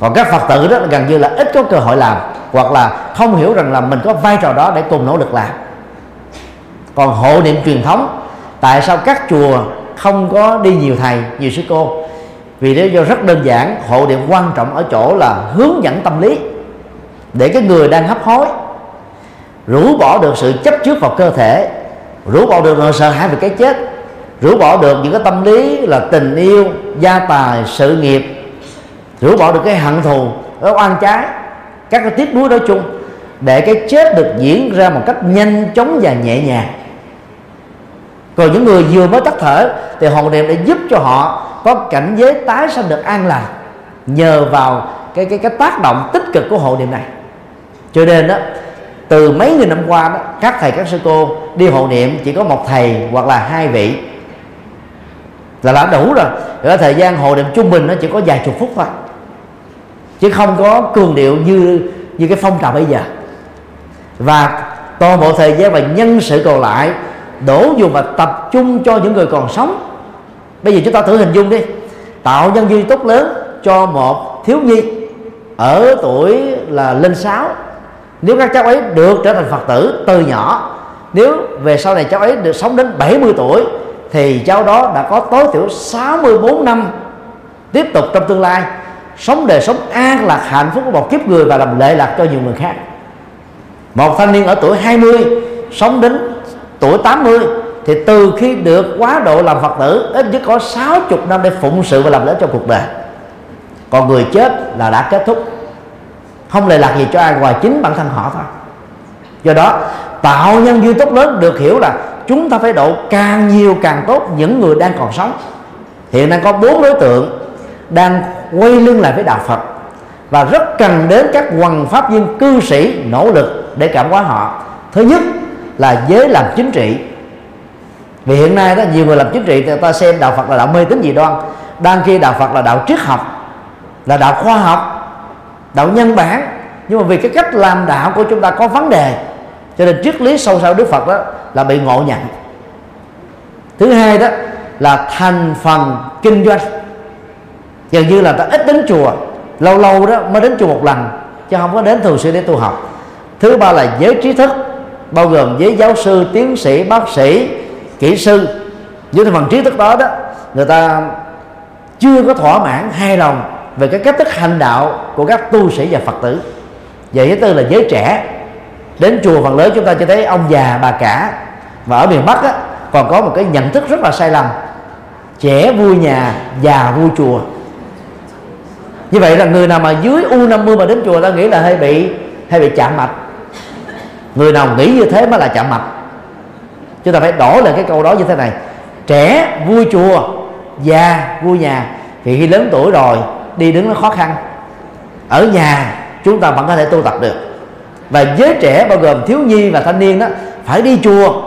Speaker 2: Còn các phật tử đó gần như là ít có cơ hội làm, hoặc là không hiểu rằng là mình có vai trò đó để cùng nỗ lực làm. Còn hộ niệm truyền thống, tại sao các chùa không có đi nhiều thầy, nhiều sư cô? Vì lý do rất đơn giản, hộ niệm quan trọng ở chỗ là hướng dẫn tâm lý để cái người đang hấp hối. Rũ bỏ được sự chấp trước vào cơ thể, rũ bỏ được nỗi sợ hãi về cái chết, rũ bỏ được những cái tâm lý là tình yêu, gia tài, sự nghiệp, rũ bỏ được cái hận thù, cái oan trái, các cái tiếc nuối nói chung, để cái chết được diễn ra một cách nhanh chóng và nhẹ nhàng. Còn những người vừa mới tắt thở thì hồn niệm để giúp cho họ có cảnh giới tái sanh được an lành nhờ vào cái cái cái tác động tích cực của hộ niệm này cho nên đó từ mấy nghìn năm qua đó, các thầy, các sư cô đi hộ niệm chỉ có một thầy hoặc là hai vị. Là đã đủ rồi. Ở thời gian hộ niệm trung bình nó chỉ có vài chục phút thôi. Chứ không có cường điệu như như cái phong trào bây giờ. Và toàn bộ thời gian và nhân sự còn lại, đổ dùng và tập trung cho những người còn sống. Bây giờ chúng ta thử hình dung đi. Tạo nhân duy tốt lớn cho một thiếu nhi ở tuổi là lên sáu nếu các cháu ấy được trở thành phật tử từ nhỏ, nếu về sau này cháu ấy được sống đến 70 tuổi, thì cháu đó đã có tối thiểu 64 năm tiếp tục trong tương lai sống đời sống an lạc, hạnh phúc của một kiếp người và làm lệ lạc cho nhiều người khác. Một thanh niên ở tuổi 20 sống đến tuổi 80 thì từ khi được quá độ làm Phật tử, ít nhất có 60 năm để phụng sự và làm lễ trong cuộc đời. Còn người chết là đã kết thúc không lệ lạc gì cho ai ngoài chính bản thân họ thôi. Do đó, tạo nhân duyên tốt lớn được hiểu là chúng ta phải độ càng nhiều càng tốt những người đang còn sống. Hiện đang có bốn đối tượng đang quay lưng lại với đạo Phật và rất cần đến các hoàng pháp viên cư sĩ nỗ lực để cảm hóa họ. Thứ nhất là giới làm chính trị. Vì hiện nay đó, nhiều người làm chính trị người ta xem đạo Phật là đạo mê tín dị đoan, đang khi đạo Phật là đạo triết học, là đạo khoa học đạo nhân bản. Nhưng mà vì cái cách làm đạo của chúng ta có vấn đề, cho nên triết lý sâu sâu Đức Phật đó là bị ngộ nhận. Thứ hai đó là thành phần kinh doanh. Gần như là ta ít đến chùa, lâu lâu đó mới đến chùa một lần, chứ không có đến thường xuyên để tu học. Thứ ba là giới trí thức, bao gồm giới giáo sư, tiến sĩ, bác sĩ, kỹ sư. Với thành phần trí thức đó đó, người ta chưa có thỏa mãn hài lòng về cái cách thức hành đạo của các tu sĩ và phật tử. Và thứ tư là giới trẻ đến chùa phần lớn chúng ta cho thấy ông già bà cả. Và ở miền bắc á, còn có một cái nhận thức rất là sai lầm. Trẻ vui nhà già vui chùa. Như vậy là người nào mà dưới u 50 mà đến chùa ta nghĩ là hay bị hay bị chạm mạch người nào nghĩ như thế mới là chạm mạch chúng ta phải đổi lại cái câu đó như thế này. Trẻ vui chùa già vui nhà. Thì khi lớn tuổi rồi đi đứng nó khó khăn. Ở nhà, chúng ta vẫn có thể tu tập được. Và giới trẻ bao gồm thiếu nhi và thanh niên đó, phải đi chùa,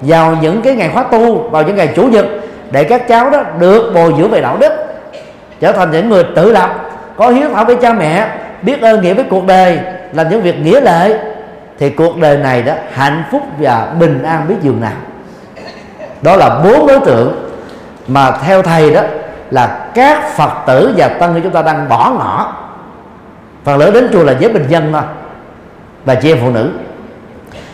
Speaker 2: vào những cái ngày khóa tu, vào những ngày chủ nhật, để các cháu đó được bồi dưỡng về đạo đức, trở thành những người tự lập, có hiếu thảo với cha mẹ, biết ơn nghĩa với cuộc đời, làm những việc nghĩa lệ thì cuộc đời này đó hạnh phúc và bình an biết dường nào. Đó là bốn đối tượng mà theo thầy đó là các phật tử và tăng ni chúng ta đang bỏ ngỏ. Phần lớn đến chùa là giới bình dân thôi và chị em phụ nữ.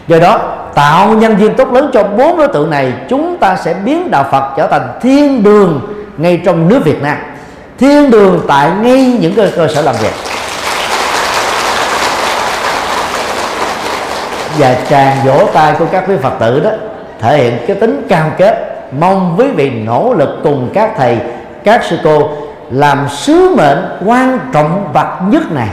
Speaker 2: Do đó tạo nhân duyên tốt lớn cho bốn đối tượng này chúng ta sẽ biến đạo phật trở thành thiên đường ngay trong nước việt nam. Thiên đường tại ngay những cơ, cơ sở làm việc. Và tràn vỗ tay của các quý phật tử đó thể hiện cái tính cam kết mong quý vị nỗ lực cùng các thầy các sư cô làm sứ mệnh quan trọng bậc nhất này.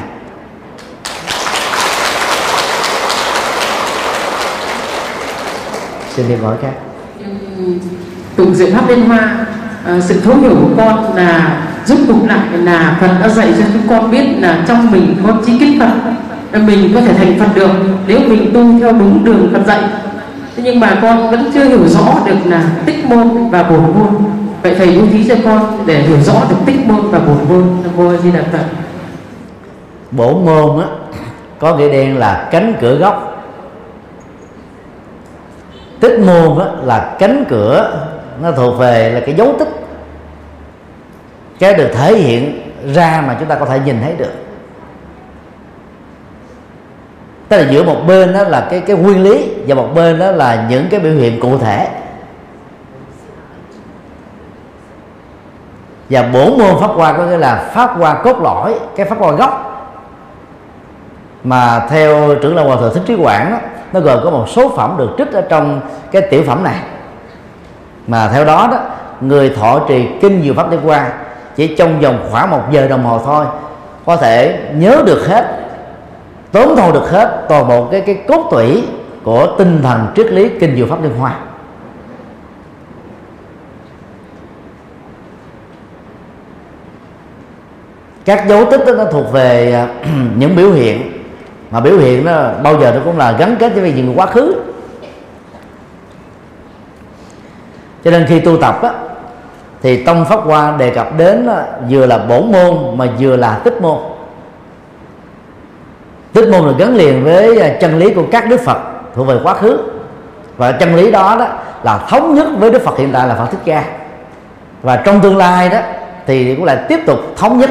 Speaker 2: Xin đi hỏi khác.
Speaker 4: Tụng diện pháp liên hoa à, sự thấu hiểu của con là giúp cục lại là Phật đã dạy cho chúng con biết là trong mình có trí kiến Phật mình có thể thành Phật được nếu mình tu theo đúng đường Phật dạy. Nhưng mà con vẫn chưa hiểu rõ được là tích môn và bổn môn vậy thầy bố thí cho con để hiểu rõ được tích môn và bổn môn. Nam mô a di đà phật.
Speaker 2: Bổn môn á có nghĩa đen là cánh cửa gốc. Tích môn á, là cánh cửa nó thuộc về là cái dấu tích. Cái được thể hiện ra mà chúng ta có thể nhìn thấy được. Tức là giữa một bên đó là cái cái nguyên lý và một bên đó là những cái biểu hiện cụ thể. Và bổ môn pháp hoa có nghĩa là pháp hoa cốt lõi cái pháp hoa gốc. Mà theo trưởng lão hòa thượng thích trí quảng đó, nó gồm có một số phẩm được trích ở trong cái tiểu phẩm này. Mà theo đó đó người thọ trì kinh nhiều pháp liên quan chỉ trong vòng khoảng một giờ đồng hồ thôi có thể nhớ được hết tóm thâu được hết toàn bộ cái cái cốt tủy của tinh thần triết lý kinh diệu pháp liên hoa. Các dấu tích đó nó thuộc về à, [CLEARS THROAT] những biểu hiện. Mà biểu hiện nó bao giờ nó cũng là gắn kết với những quá khứ. Cho nên khi tu tập á, thì tông pháp hoa đề cập đến à, vừa là bổn môn mà vừa là tích môn. Tích môn là gắn liền với à, chân lý của các đức phật thuộc về quá khứ. Và chân lý đó đó là thống nhất với đức phật hiện tại là phật thích ca. Và trong tương lai đó thì cũng lại tiếp tục thống nhất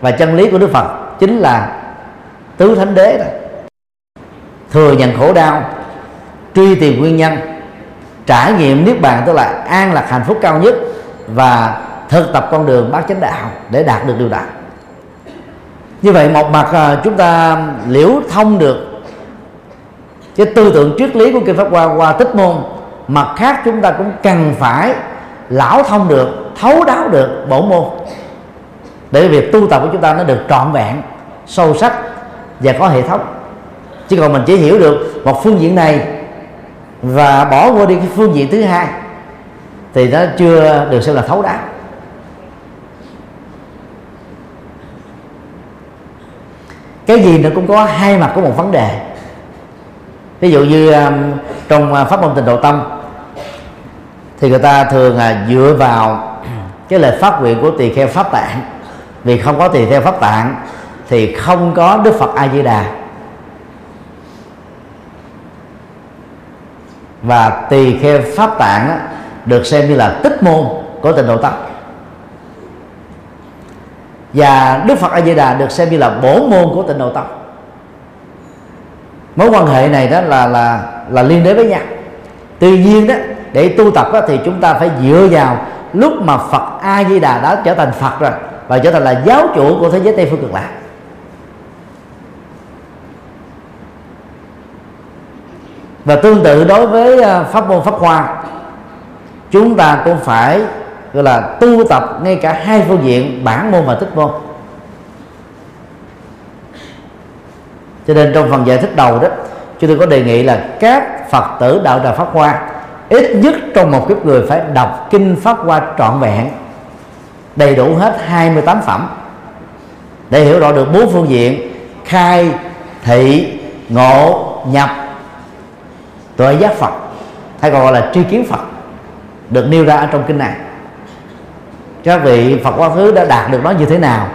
Speaker 2: và chân lý của đức phật chính là tứ thánh đế đó thừa nhận khổ đau, truy tìm nguyên nhân, trải nghiệm niết bàn tức là an lạc hạnh phúc cao nhất và thực tập con đường bát chánh đạo để đạt được điều đó. Như vậy một mặt à, chúng ta liễu thông được cái tư tưởng triết lý của kinh pháp hoa qua tích môn. Mặt khác chúng ta cũng cần phải lão thông được, thấu đáo được bổ môn để việc tu tập của chúng ta nó được trọn vẹn, sâu sắc và có hệ thống. Chứ còn mình chỉ hiểu được một phương diện này và bỏ qua đi cái phương diện thứ hai thì nó chưa được xem là thấu đáo. Cái gì nó cũng có hai mặt của một vấn đề. Ví dụ như um, trong uh, pháp môn tình độ tâm thì người ta thường là dựa vào [CLEARS THROAT] cái lời phát nguyện của tỳ kheo pháp tạng vì không có tỳ theo pháp tạng thì không có đức phật a di đà và tỳ kheo pháp tạng được xem như là tích môn của tình độ tâm và đức phật a di đà được xem như là bổ môn của tịnh độ tâm mối quan hệ này đó là là là liên đới với nhau. Tuy nhiên đó để tu tập đó, thì chúng ta phải dựa vào lúc mà phật a di đà đã trở thành phật rồi và trở thành là giáo chủ của thế giới tây phương cực lạc. Và tương tự đối với à, pháp môn pháp hoa, chúng ta cũng phải, gọi là, tu tập ngay cả hai phương diện, bản môn và tích môn. Cho nên trong phần giải thích đầu đó, chúng tôi có đề nghị là các phật tử đạo đà pháp hoa ít nhất trong một kiếp người phải đọc kinh pháp hoa trọn vẹn đầy đủ hết 28 phẩm. Để hiểu rõ được bốn phương diện, khai, thị, ngộ, nhập, tuệ giác phật, hay còn gọi là tri kiến phật, được nêu ra ở trong kinh này. Các vị Phật quá khứ đã đạt được nó như thế nào,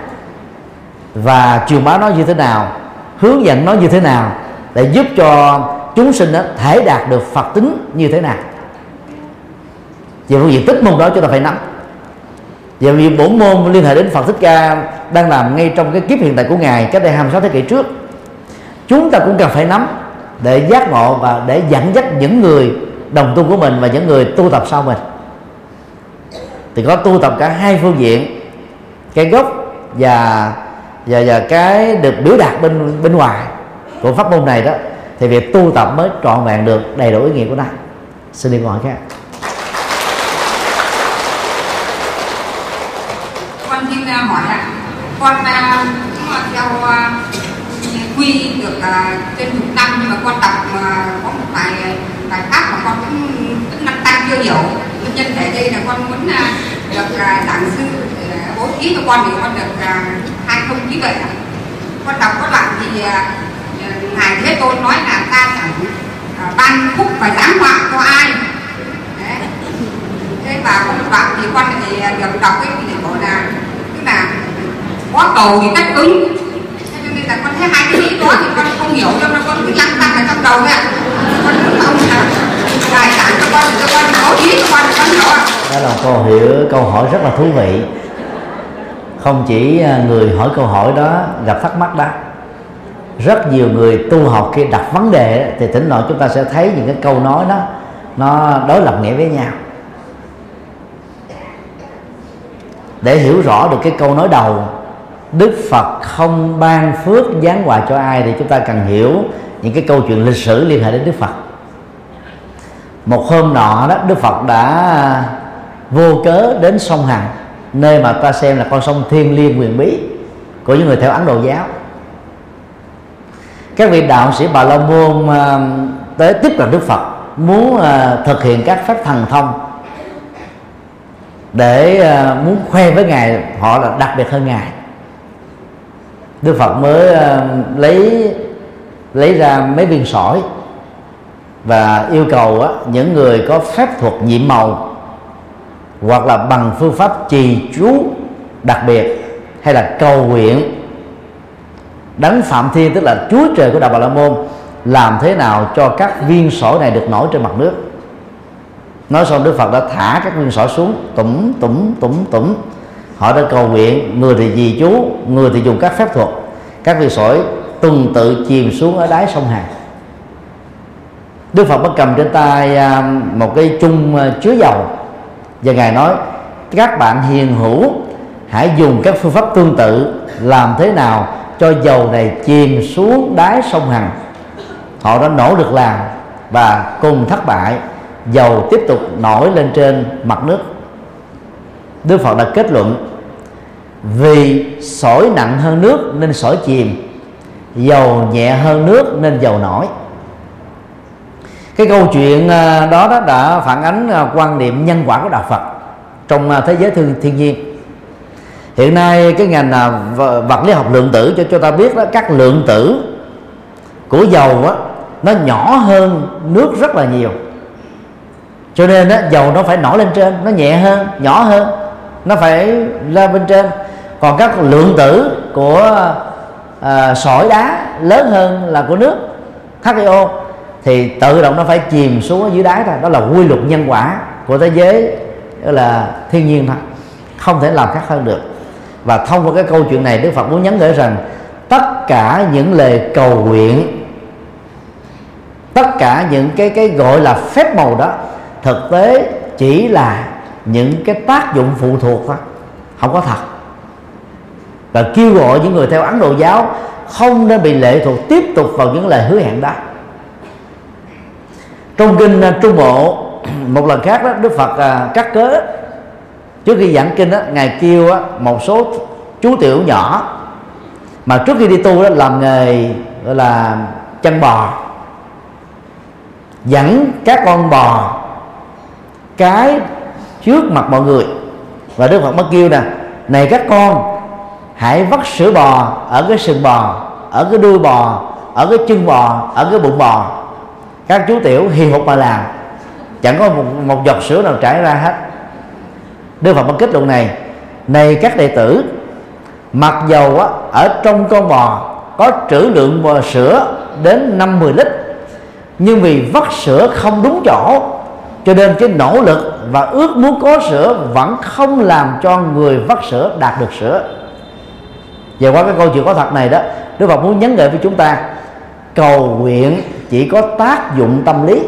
Speaker 2: và truyền bá nó như thế nào, hướng dẫn nó như thế nào, để giúp cho chúng sinh đó thể đạt được Phật tính như thế nào. Về phương diện tích môn đó chúng ta phải nắm và vì bổn môn liên hệ đến Phật Thích Ca đang làm ngay trong cái kiếp hiện tại của ngài cách đây 26 thế kỷ trước. Chúng ta cũng cần phải nắm để giác ngộ và để dẫn dắt những người đồng tu của mình và những người tu tập sau mình. Thì có tu tập cả hai phương diện, cái gốc và và và cái được biểu đạt bên bên ngoài của pháp môn này đó, thì việc tu tập mới trọn vẹn được đầy đủ ý nghĩa của nó. Xin đi câu hỏi khác.
Speaker 5: Xin hỏi ạ. Con cũng là theo à, quy được à, trên chục năm, nhưng mà con tập à, có một bài bài pháp mà con cũng tức năng tăng chưa hiểu nguyên nhân tại đây là con muốn được giảng sư bố trí cho con thì con được hai không trí tuệ con đọc có đoạn thì ngài thế tôn nói là ta chẳng ban phúc và giáng họa cho ai. Đấy. thế và có một đoạn thì con thì được đọc cái thì bảo là có cầu thì cách cứng. thế cho nên là con thấy hai cái ý đó thì con không hiểu cho nên con cứ lăn tăn ở trong đầu thôi ạ con không là ngài giảng cho con cho con có ý cho con con hiểu ạ.
Speaker 2: Đó là cô hiểu, câu hỏi rất là thú vị. Không chỉ à, người hỏi câu hỏi đó gặp thắc mắc đó, rất nhiều người tu học khi đặt vấn đề thì tỉnh nội chúng ta sẽ thấy những cái câu nói đó, nó đối lập nghĩa với nhau. Để hiểu rõ được cái câu nói đầu Đức Phật không ban phước giáng hòa cho ai thì chúng ta cần hiểu những cái câu chuyện lịch sử liên hệ đến Đức Phật. Một hôm nọ đó, Đức Phật đã vô cớ đến sông Hằng nơi mà ta xem là con sông thiên liêng quyền bí, của những người theo Ấn Độ giáo. Các vị đạo sĩ Bà La Môn à, tới tiếp cận Đức Phật, muốn à, thực hiện các phép thần thông để à, muốn khoe với ngài, họ là đặc biệt hơn ngài. Đức Phật mới ờ, lấy lấy ra mấy viên sỏi và yêu cầu á, những người có phép thuật nhiệm màu hoặc là bằng phương pháp trì chú đặc biệt hay là cầu nguyện đấng phạm thiên tức là chúa trời của đạo bà la môn làm thế nào cho các viên sỏi này được nổi trên mặt nước. Nói xong đức phật đã thả các viên sỏi xuống tủm tủm tủm tủm họ đã cầu nguyện, người thì dì chú người thì dùng các phép thuật. Các viên sỏi tuần tự chìm xuống ở đáy sông hàn. Đức Phật bắt cầm trên tay à, một cái chung à, chứa dầu. Và ngài nói, các bạn hiền hữu, hãy dùng các phương pháp tương tự, làm thế nào cho dầu này chìm xuống đáy sông Hằng họ đã nỗ lực làm và cùng thất bại. Dầu tiếp tục nổi lên trên mặt nước. Đức Phật đã kết luận vì sỏi nặng hơn nước nên sỏi chìm dầu nhẹ hơn nước nên dầu nổi. Cái câu chuyện à, đó đó đã phản ánh à, quan niệm nhân quả của đạo Phật trong à, thế giới thiên, thiên nhiên. Hiện nay cái ngành vật lý học lượng tử cho cho ta biết đó các lượng tử của dầu đó, nó nhỏ hơn nước rất là nhiều. Cho nên á, dầu nó phải nổi lên trên nó nhẹ hơn nhỏ hơn nó phải lên bên trên. Còn các lượng tử của à, sỏi đá lớn hơn là của nước HIO thì tự động nó phải chìm xuống ở dưới đáy thôi. Đó là quy luật nhân quả của thế giới đó là thiên nhiên thôi. Không thể làm khác hơn được. Và thông qua cái câu chuyện này Đức Phật muốn nhấn gửi rằng tất cả những lời cầu nguyện tất cả những cái cái gọi là phép màu đó thực tế chỉ là những cái tác dụng phụ thuộc đó, không có thật. Và kêu gọi những người theo Ấn Độ giáo không nên bị lệ thuộc tiếp tục vào những lời hứa hẹn đó. Trong kinh à, Trung Bộ [CLEARS THROAT] một lần khác đó Đức Phật à, cắt cớ. Trước khi giảng kinh đó, ngài kêu á, một số chú tiểu nhỏ mà trước khi đi tu đó làm nghề gọi là chăn bò dẫn các con bò cái trước mặt mọi người. Và Đức Phật mới kêu nè này các con hãy vắt sữa bò ở cái sừng bò ở cái đuôi bò ở cái chân bò ở cái bụng bò. Các chú tiểu hì hục mà làm chẳng có một, một giọt sữa nào trải ra hết. Đức Phật mới kết luận này này các đệ tử mặc dầu á, ở trong con bò có trữ lượng bò sữa đến 50 lít nhưng vì vắt sữa không đúng chỗ cho nên cái nỗ lực và ước muốn có sữa vẫn không làm cho người vắt sữa đạt được sữa. Và qua cái câu chuyện có thật này đó, Đức Phật muốn nhấn gợi với chúng ta, cầu nguyện chỉ có tác dụng tâm lý,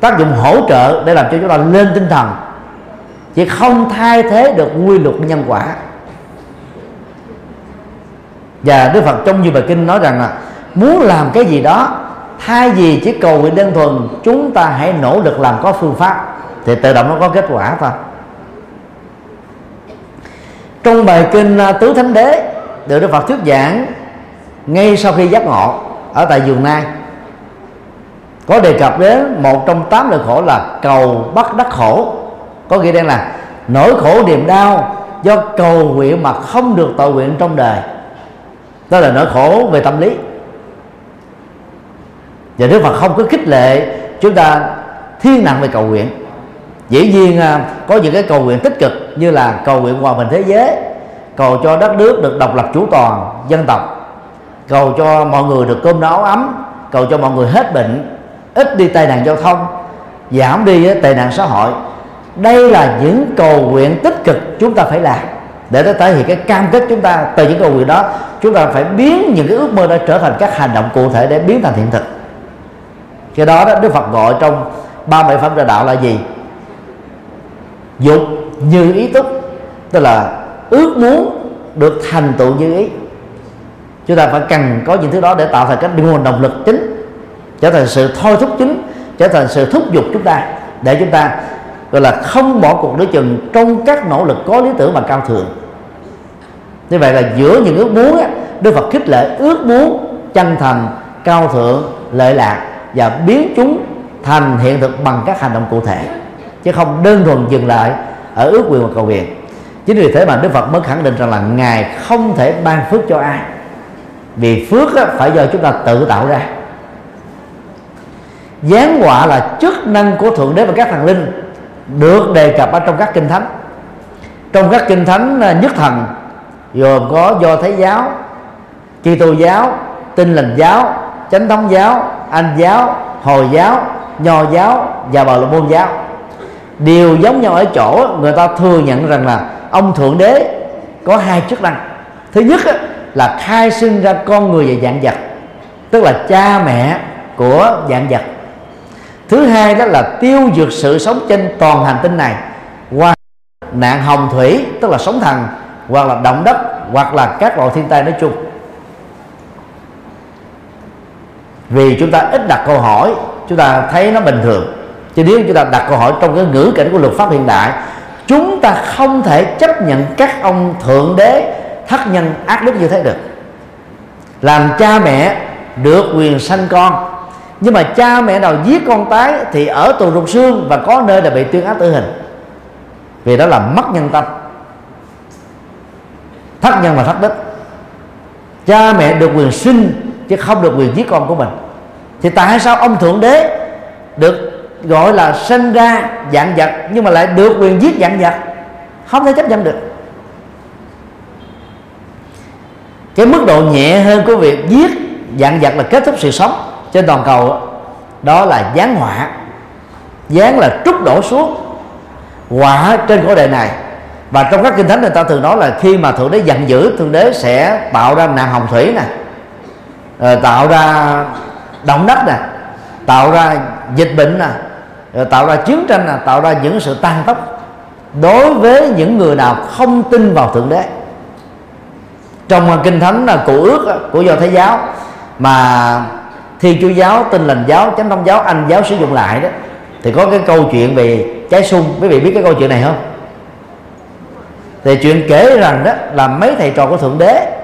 Speaker 2: tác dụng hỗ trợ để làm cho chúng ta lên tinh thần, chứ không thay thế được quy luật nhân quả. Và Đức Phật trong nhiều bài kinh nói rằng là, muốn làm cái gì đó thay vì chỉ cầu nguyện đơn thuần, chúng ta hãy nỗ lực làm có phương pháp. Thì tự động nó có kết quả thôi. Trong bài kinh à, tứ thánh đế, được đức phật thuyết giảng ngay sau khi giác ngộ ở tại vườn nai, có đề cập đến một trong tám nỗi khổ là cầu bắt đắc khổ. Có nghĩa đen là nỗi khổ niềm đau do cầu nguyện mà không được tội nguyện trong đời. Đó là nỗi khổ về tâm lý và Đức Phật không có khích lệ chúng ta thiên nặng về cầu nguyện. Dĩ nhiên à, có những cái cầu nguyện tích cực như là cầu nguyện hòa bình thế giới, cầu cho đất nước được độc lập chủ toàn, dân tộc, cầu cho mọi người được cơm no áo ấm, cầu cho mọi người hết bệnh, ít đi tai nạn giao thông, giảm đi à, tệ nạn xã hội. Đây là những cầu nguyện tích cực chúng ta phải làm. Để nó thể hiện cái cam kết chúng ta từ những cầu nguyện đó, chúng ta phải biến những cái ước mơ đó trở thành các hành động cụ thể để biến thành hiện thực cái đó đó đức phật gọi trong ba bảy phẩm trợ đạo là gì? Dục như ý túc tức là ước muốn được thành tựu như ý. Chúng ta phải cần có những thứ đó để tạo thành cái nguồn động lực chính trở thành sự thôi thúc chính trở thành sự thúc giục chúng ta để chúng ta gọi là không bỏ cuộc đối chừng trong các nỗ lực có lý tưởng mà cao thượng. Như vậy là giữa những ước muốn á, Đức Phật khích lệ ước muốn chân thành cao thượng lợi lạc và biến chúng thành hiện thực bằng các hành động cụ thể, chứ không đơn thuần dừng lại ở ước nguyện và cầu nguyện. Chính vì thế mà đức phật mới khẳng định rằng là ngài không thể ban phước cho ai. Vì phước phải do chúng ta tự tạo ra. Giáng họa là chức năng của thượng đế và các thần linh được đề cập ở trong các kinh thánh. Trong các kinh thánh à, nhất thần, gồm có do thái giáo, Kitô giáo tin lành giáo, chánh thống giáo anh giáo, hồi giáo, nho giáo và bà la môn giáo. Đều giống nhau ở chỗ người ta thừa nhận rằng là ông thượng đế có hai chức năng. Thứ nhất là khai sinh ra con người và dạng vật, tức là cha mẹ của dạng vật. Thứ hai đó là tiêu diệt sự sống trên toàn hành tinh này qua nạn hồng thủy, tức là sóng thần, hoặc là động đất, hoặc là các loại thiên tai nói chung. Vì chúng ta ít đặt câu hỏi, chúng ta thấy nó bình thường. Chứ nếu chúng ta đặt câu hỏi trong cái ngữ cảnh của luật pháp hiện đại, chúng ta không thể chấp nhận các ông thượng đế thất nhân ác đức như thế được. Làm cha mẹ được quyền sanh con, nhưng mà cha mẹ nào giết con tái thì ở tù rục xương và có nơi là bị tuyên án tử hình. Vì đó là mất nhân tâm. Thất nhân và thất đức. Cha mẹ được quyền sinh chứ không được quyền giết con của mình. Thì tại sao ông thượng đế được gọi là sinh ra dạng vật nhưng mà lại được quyền giết dạng vật? Không thể chấp nhận được. Cái mức độ nhẹ hơn của việc giết dạng vật là kết thúc sự sống trên toàn cầu đó là giáng họa. Giáng là trút đổ xuống, họa trên cổ đời này. Và trong các kinh thánh người ta thường nói là khi mà thượng đế giận dữ, thượng đế sẽ tạo ra nạn hồng thủy này Ờ, tạo ra động đất nè, tạo ra dịch bệnh nè ờ, tạo ra chiến tranh nè, tạo ra những sự tan tốc đối với những người nào không tin vào thượng đế. Trong kinh thánh là cụ ước của do thái giáo, mà thiên chúa giáo, tin lành giáo, chánh thông giáo, anh giáo sử dụng lại đó, thì có cái câu chuyện về trái sung quý vị biết cái câu chuyện này không? Thì chuyện kể rằng đó là mấy thầy trò của thượng đế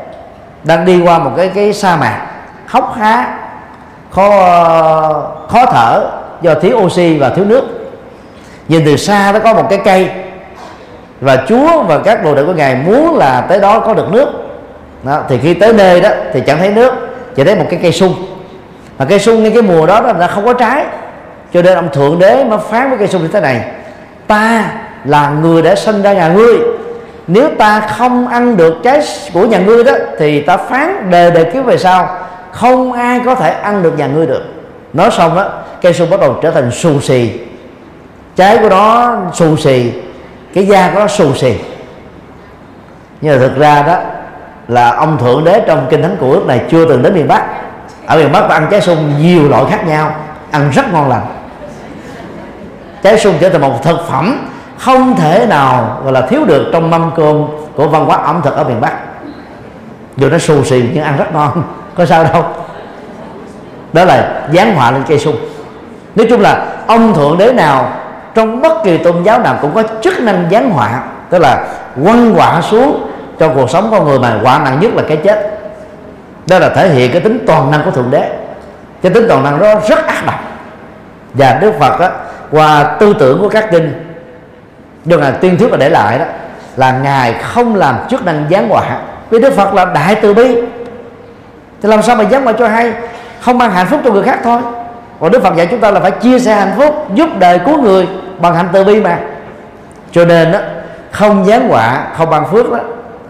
Speaker 2: đang đi qua một cái cái sa mạc hốc há khó khó thở do thiếu oxy và thiếu nước. Nhìn từ xa nó có một cái cây và Chúa và các đồ đệ của ngài muốn là tới đó có được nước. Đó, thì khi tới nơi đó thì chẳng thấy nước chỉ thấy một cái cây sung. Mà cây sung ngay cái mùa đó là không có trái. Cho nên ông thượng đế mới phán với cây sung như thế này ta là người đã sinh ra nhà ngươi. Nếu ta không ăn được trái của nhà ngươi đó thì ta phán đề đề kiếp về sau không ai có thể ăn được nhà ngươi được. Nói xong á, cây sung bắt đầu trở thành xù xì. Trái của nó xù xì, cái da của nó xù xì. Nhưng mà thực ra đó là ông thượng đế trong kinh thánh của ước này chưa từng đến miền bắc. Ở miền bắc ăn trái sung nhiều loại khác nhau, ăn rất ngon lành. Trái sung trở thành một thực phẩm không thể nào gọi là thiếu được trong mâm cơm của văn hóa ẩm thực ở miền bắc. Dù nó xù xì nhưng ăn rất ngon có sao đâu. Đó là giáng họa lên cây sung nói chung là ông thượng đế nào trong bất kỳ tôn giáo nào cũng có chức năng giáng họa tức là quăng họa xuống cho cuộc sống con người mà họa nặng nhất là cái chết. Đó là thể hiện cái tính toàn năng của thượng đế. Cái tính toàn năng đó rất ác độc. Và đức phật đó, qua tư tưởng của các kinh do ngài tuyên thuyết và để lại đó là ngài không làm chức năng giáng họa. Vì đức phật là đại từ bi thì làm sao mà giáng ngoại cho hay? Không mang hạnh phúc cho người khác thôi. Còn đức phật dạy chúng ta là phải chia sẻ hạnh phúc giúp đời cứu người bằng hạnh từ bi mà. Cho nên đó không giáng quả, không ban phước đó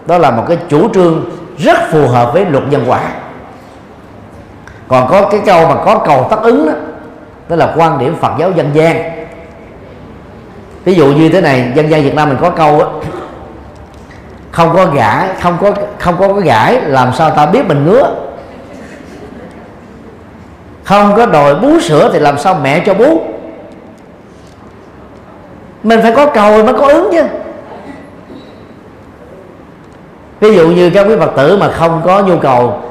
Speaker 2: đó là một cái chủ trương rất phù hợp với luật nhân quả. Còn có cái câu mà có cầu tất ứng đó đó là quan điểm phật giáo dân gian. Ví dụ như thế này dân gian việt nam mình có câu á không có gãi không có không có cái gãi làm sao ta biết mình ngứa? Không có đòi bú sữa thì làm sao mẹ cho bú? Mình phải có cầu mới có ứng chứ. Ví dụ như các quý phật tử mà không có nhu cầu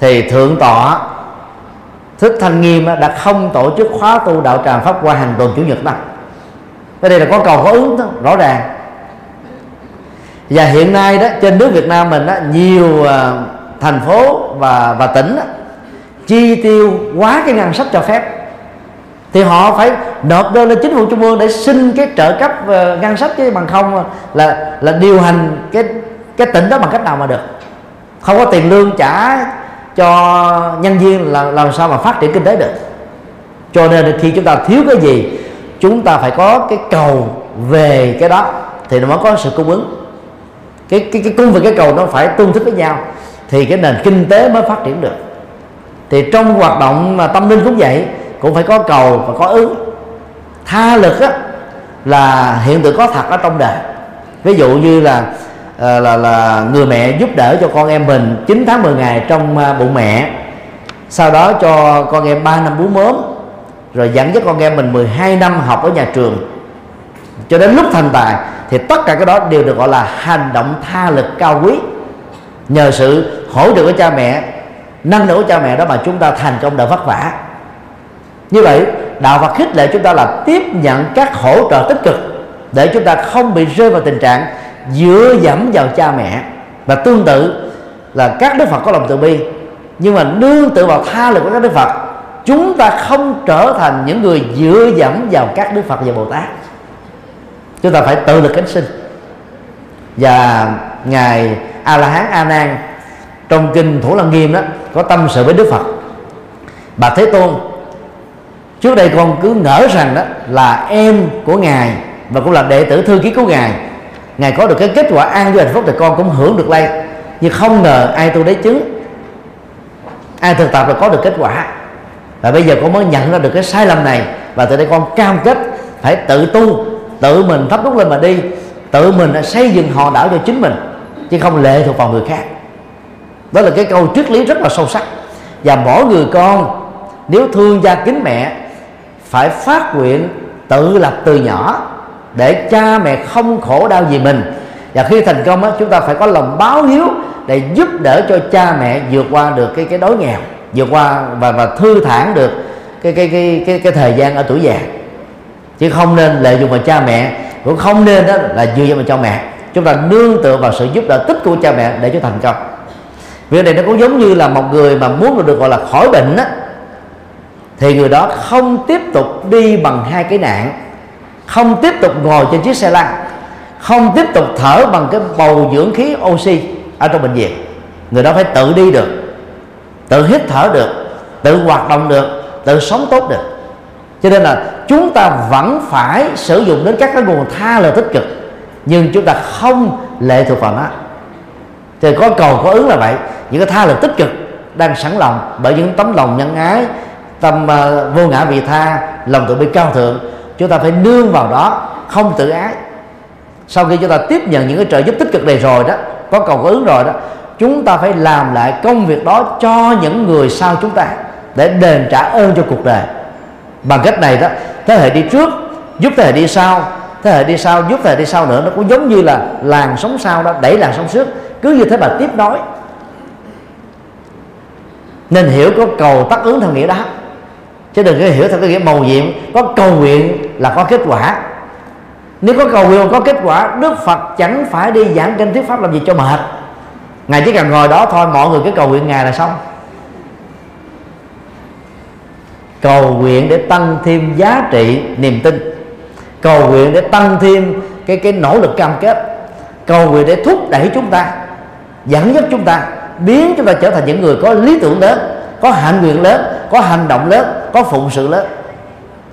Speaker 2: thì thượng tọa thích thanh nghiêm đã không tổ chức khóa tu đạo tràng pháp qua hàng tuần chủ nhật đâu. Cái đây là có cầu có ứng đó, rõ ràng. Và hiện nay đó trên nước Việt Nam mình đó, nhiều à, thành phố và và tỉnh đó, chi tiêu quá cái ngân sách cho phép, thì họ phải nộp đơn lên chính phủ trung ương để xin cái trợ cấp ờ, ngân sách chứ bằng không là là điều hành cái cái tỉnh đó bằng cách nào mà được. Không có tiền lương trả cho nhân viên là làm sao mà phát triển kinh tế được. Cho nên khi chúng ta thiếu cái gì, chúng ta phải có cái cầu về cái đó thì nó mới có sự cung ứng. Cái cái cái cung và cái cầu nó phải tương thích với nhau thì cái nền kinh tế mới phát triển được thì trong hoạt động mà tâm linh cũng vậy cũng phải có cầu và có ứng tha lực á, là hiện tượng có thật ở trong đời. Ví dụ như là là là là người mẹ giúp đỡ cho con em mình 9 tháng 10 ngày trong ờ, bụng mẹ sau đó cho con em 3 năm bú mớm rồi dẫn dắt con em mình 12 năm học ở nhà trường. Cho đến lúc thành tài thì tất cả cái đó đều được gọi là hành động tha lực cao quý. Nhờ sự hỗ trợ của cha mẹ nâng đỡ của cha mẹ đó mà chúng ta thành công đỡ vất vả. Như vậy, đạo Phật khích lệ chúng ta là tiếp nhận các hỗ trợ tích cực để chúng ta không bị rơi vào tình trạng dựa dẫm vào cha mẹ. Và tương tự là các đức Phật có lòng từ bi, nhưng mà nương tự vào tha lực của các đức Phật, chúng ta không trở thành những người dựa dẫm vào các đức Phật và Bồ Tát. Chúng ta phải tự lực cánh sinh. Và ngài A La Hán A Nan trong kinh Thủ Lăng Nghiêm đó, có tâm sự với Đức Phật. Bà Thế Tôn, trước đây con cứ ngỡ rằng đó là em của ngài và cũng là đệ tử thư ký của ngài. Ngài có được cái kết quả an vui hạnh phúc thì con cũng hưởng được lây nhưng không ngờ ai tu đấy chứng ai thực tập là có được kết quả. Và bây giờ con mới nhận ra được cái sai lầm này. Và từ đây con cam kết phải tự tu, tự mình thắp đúc lên mà đi. Tự mình xây dựng họ đảo cho chính mình, chứ không lệ thuộc vào người khác đó là cái câu triết lý rất là sâu sắc. Và mỗi người con nếu thương gia kính mẹ phải phát nguyện tự lập từ nhỏ để cha mẹ không khổ đau vì mình. Và khi thành công á, chúng ta phải có lòng báo hiếu để giúp đỡ cho cha mẹ vượt qua được cái cái đói nghèo vượt qua và và thư thản được cái cái cái cái, cái thời gian ở tuổi già. Chứ không nên lợi dụng vào cha mẹ cũng không nên đó là dựa vào cho mẹ. Chúng ta nương tựa vào sự giúp đỡ tích của cha mẹ để cho thành công việc này nó cũng giống như là một người mà muốn được gọi là khỏi bệnh á, thì người đó không tiếp tục đi bằng hai cái nạn, không tiếp tục ngồi trên chiếc xe lăn, không tiếp tục thở bằng cái bầu dưỡng khí oxy ở trong bệnh viện. Người đó phải tự đi được, tự hít thở được, tự hoạt động được, tự sống tốt được. Cho nên là chúng ta vẫn phải sử dụng đến các cái nguồn tha lời tích cực, nhưng chúng ta không lệ thuộc vào nó thì có cầu có ứng là vậy. Những cái tha lực tích cực đang sẵn lòng bởi những tấm lòng nhân ái tâm uh, vô ngã vị tha lòng tự bi cao thượng. Chúng ta phải nương vào đó không tự ái. Sau khi chúng ta tiếp nhận những cái trợ giúp tích cực này rồi đó có cầu có ứng rồi đó chúng ta phải làm lại công việc đó cho những người sau chúng ta để đền trả ơn cho cuộc đời. Bằng cách này đó thế hệ đi trước giúp thế hệ đi sau thế hệ đi sau giúp thế hệ đi sau nữa nó cũng giống như là làng sống sau đó đẩy làng sống trước cứ như thế mà tiếp nối nên hiểu có cầu tác ứng theo nghĩa đó. Chứ đừng có hiểu theo cái nghĩa màu nhiệm. Có cầu nguyện là có kết quả. Nếu có cầu nguyện có kết quả, đức phật chẳng phải đi giảng kinh thuyết pháp làm gì cho mệt. Ngài chỉ cần ngồi đó thôi, mọi người cứ cầu nguyện ngài là xong. Cầu nguyện để tăng thêm giá trị niềm tin. Cầu nguyện để tăng thêm cái cái nỗ lực cam kết. Cầu nguyện để thúc đẩy chúng ta dẫn dắt chúng ta, biến chúng ta trở thành những người có lý tưởng lớn, có hạnh nguyện lớn, có hành động lớn, có phụng sự lớn.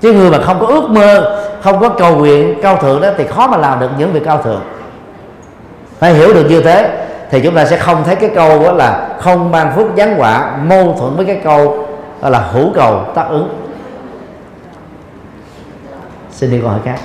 Speaker 2: Chứ người mà không có ước mơ, không có cầu nguyện cao thượng đó thì khó mà làm được những việc cao thượng. Phải hiểu được như thế thì chúng ta sẽ không thấy cái câu đó là không ban phước giáng quả, mâu thuẫn với cái câu đó là hữu cầu tác ứng. Xin đi câu hỏi khác.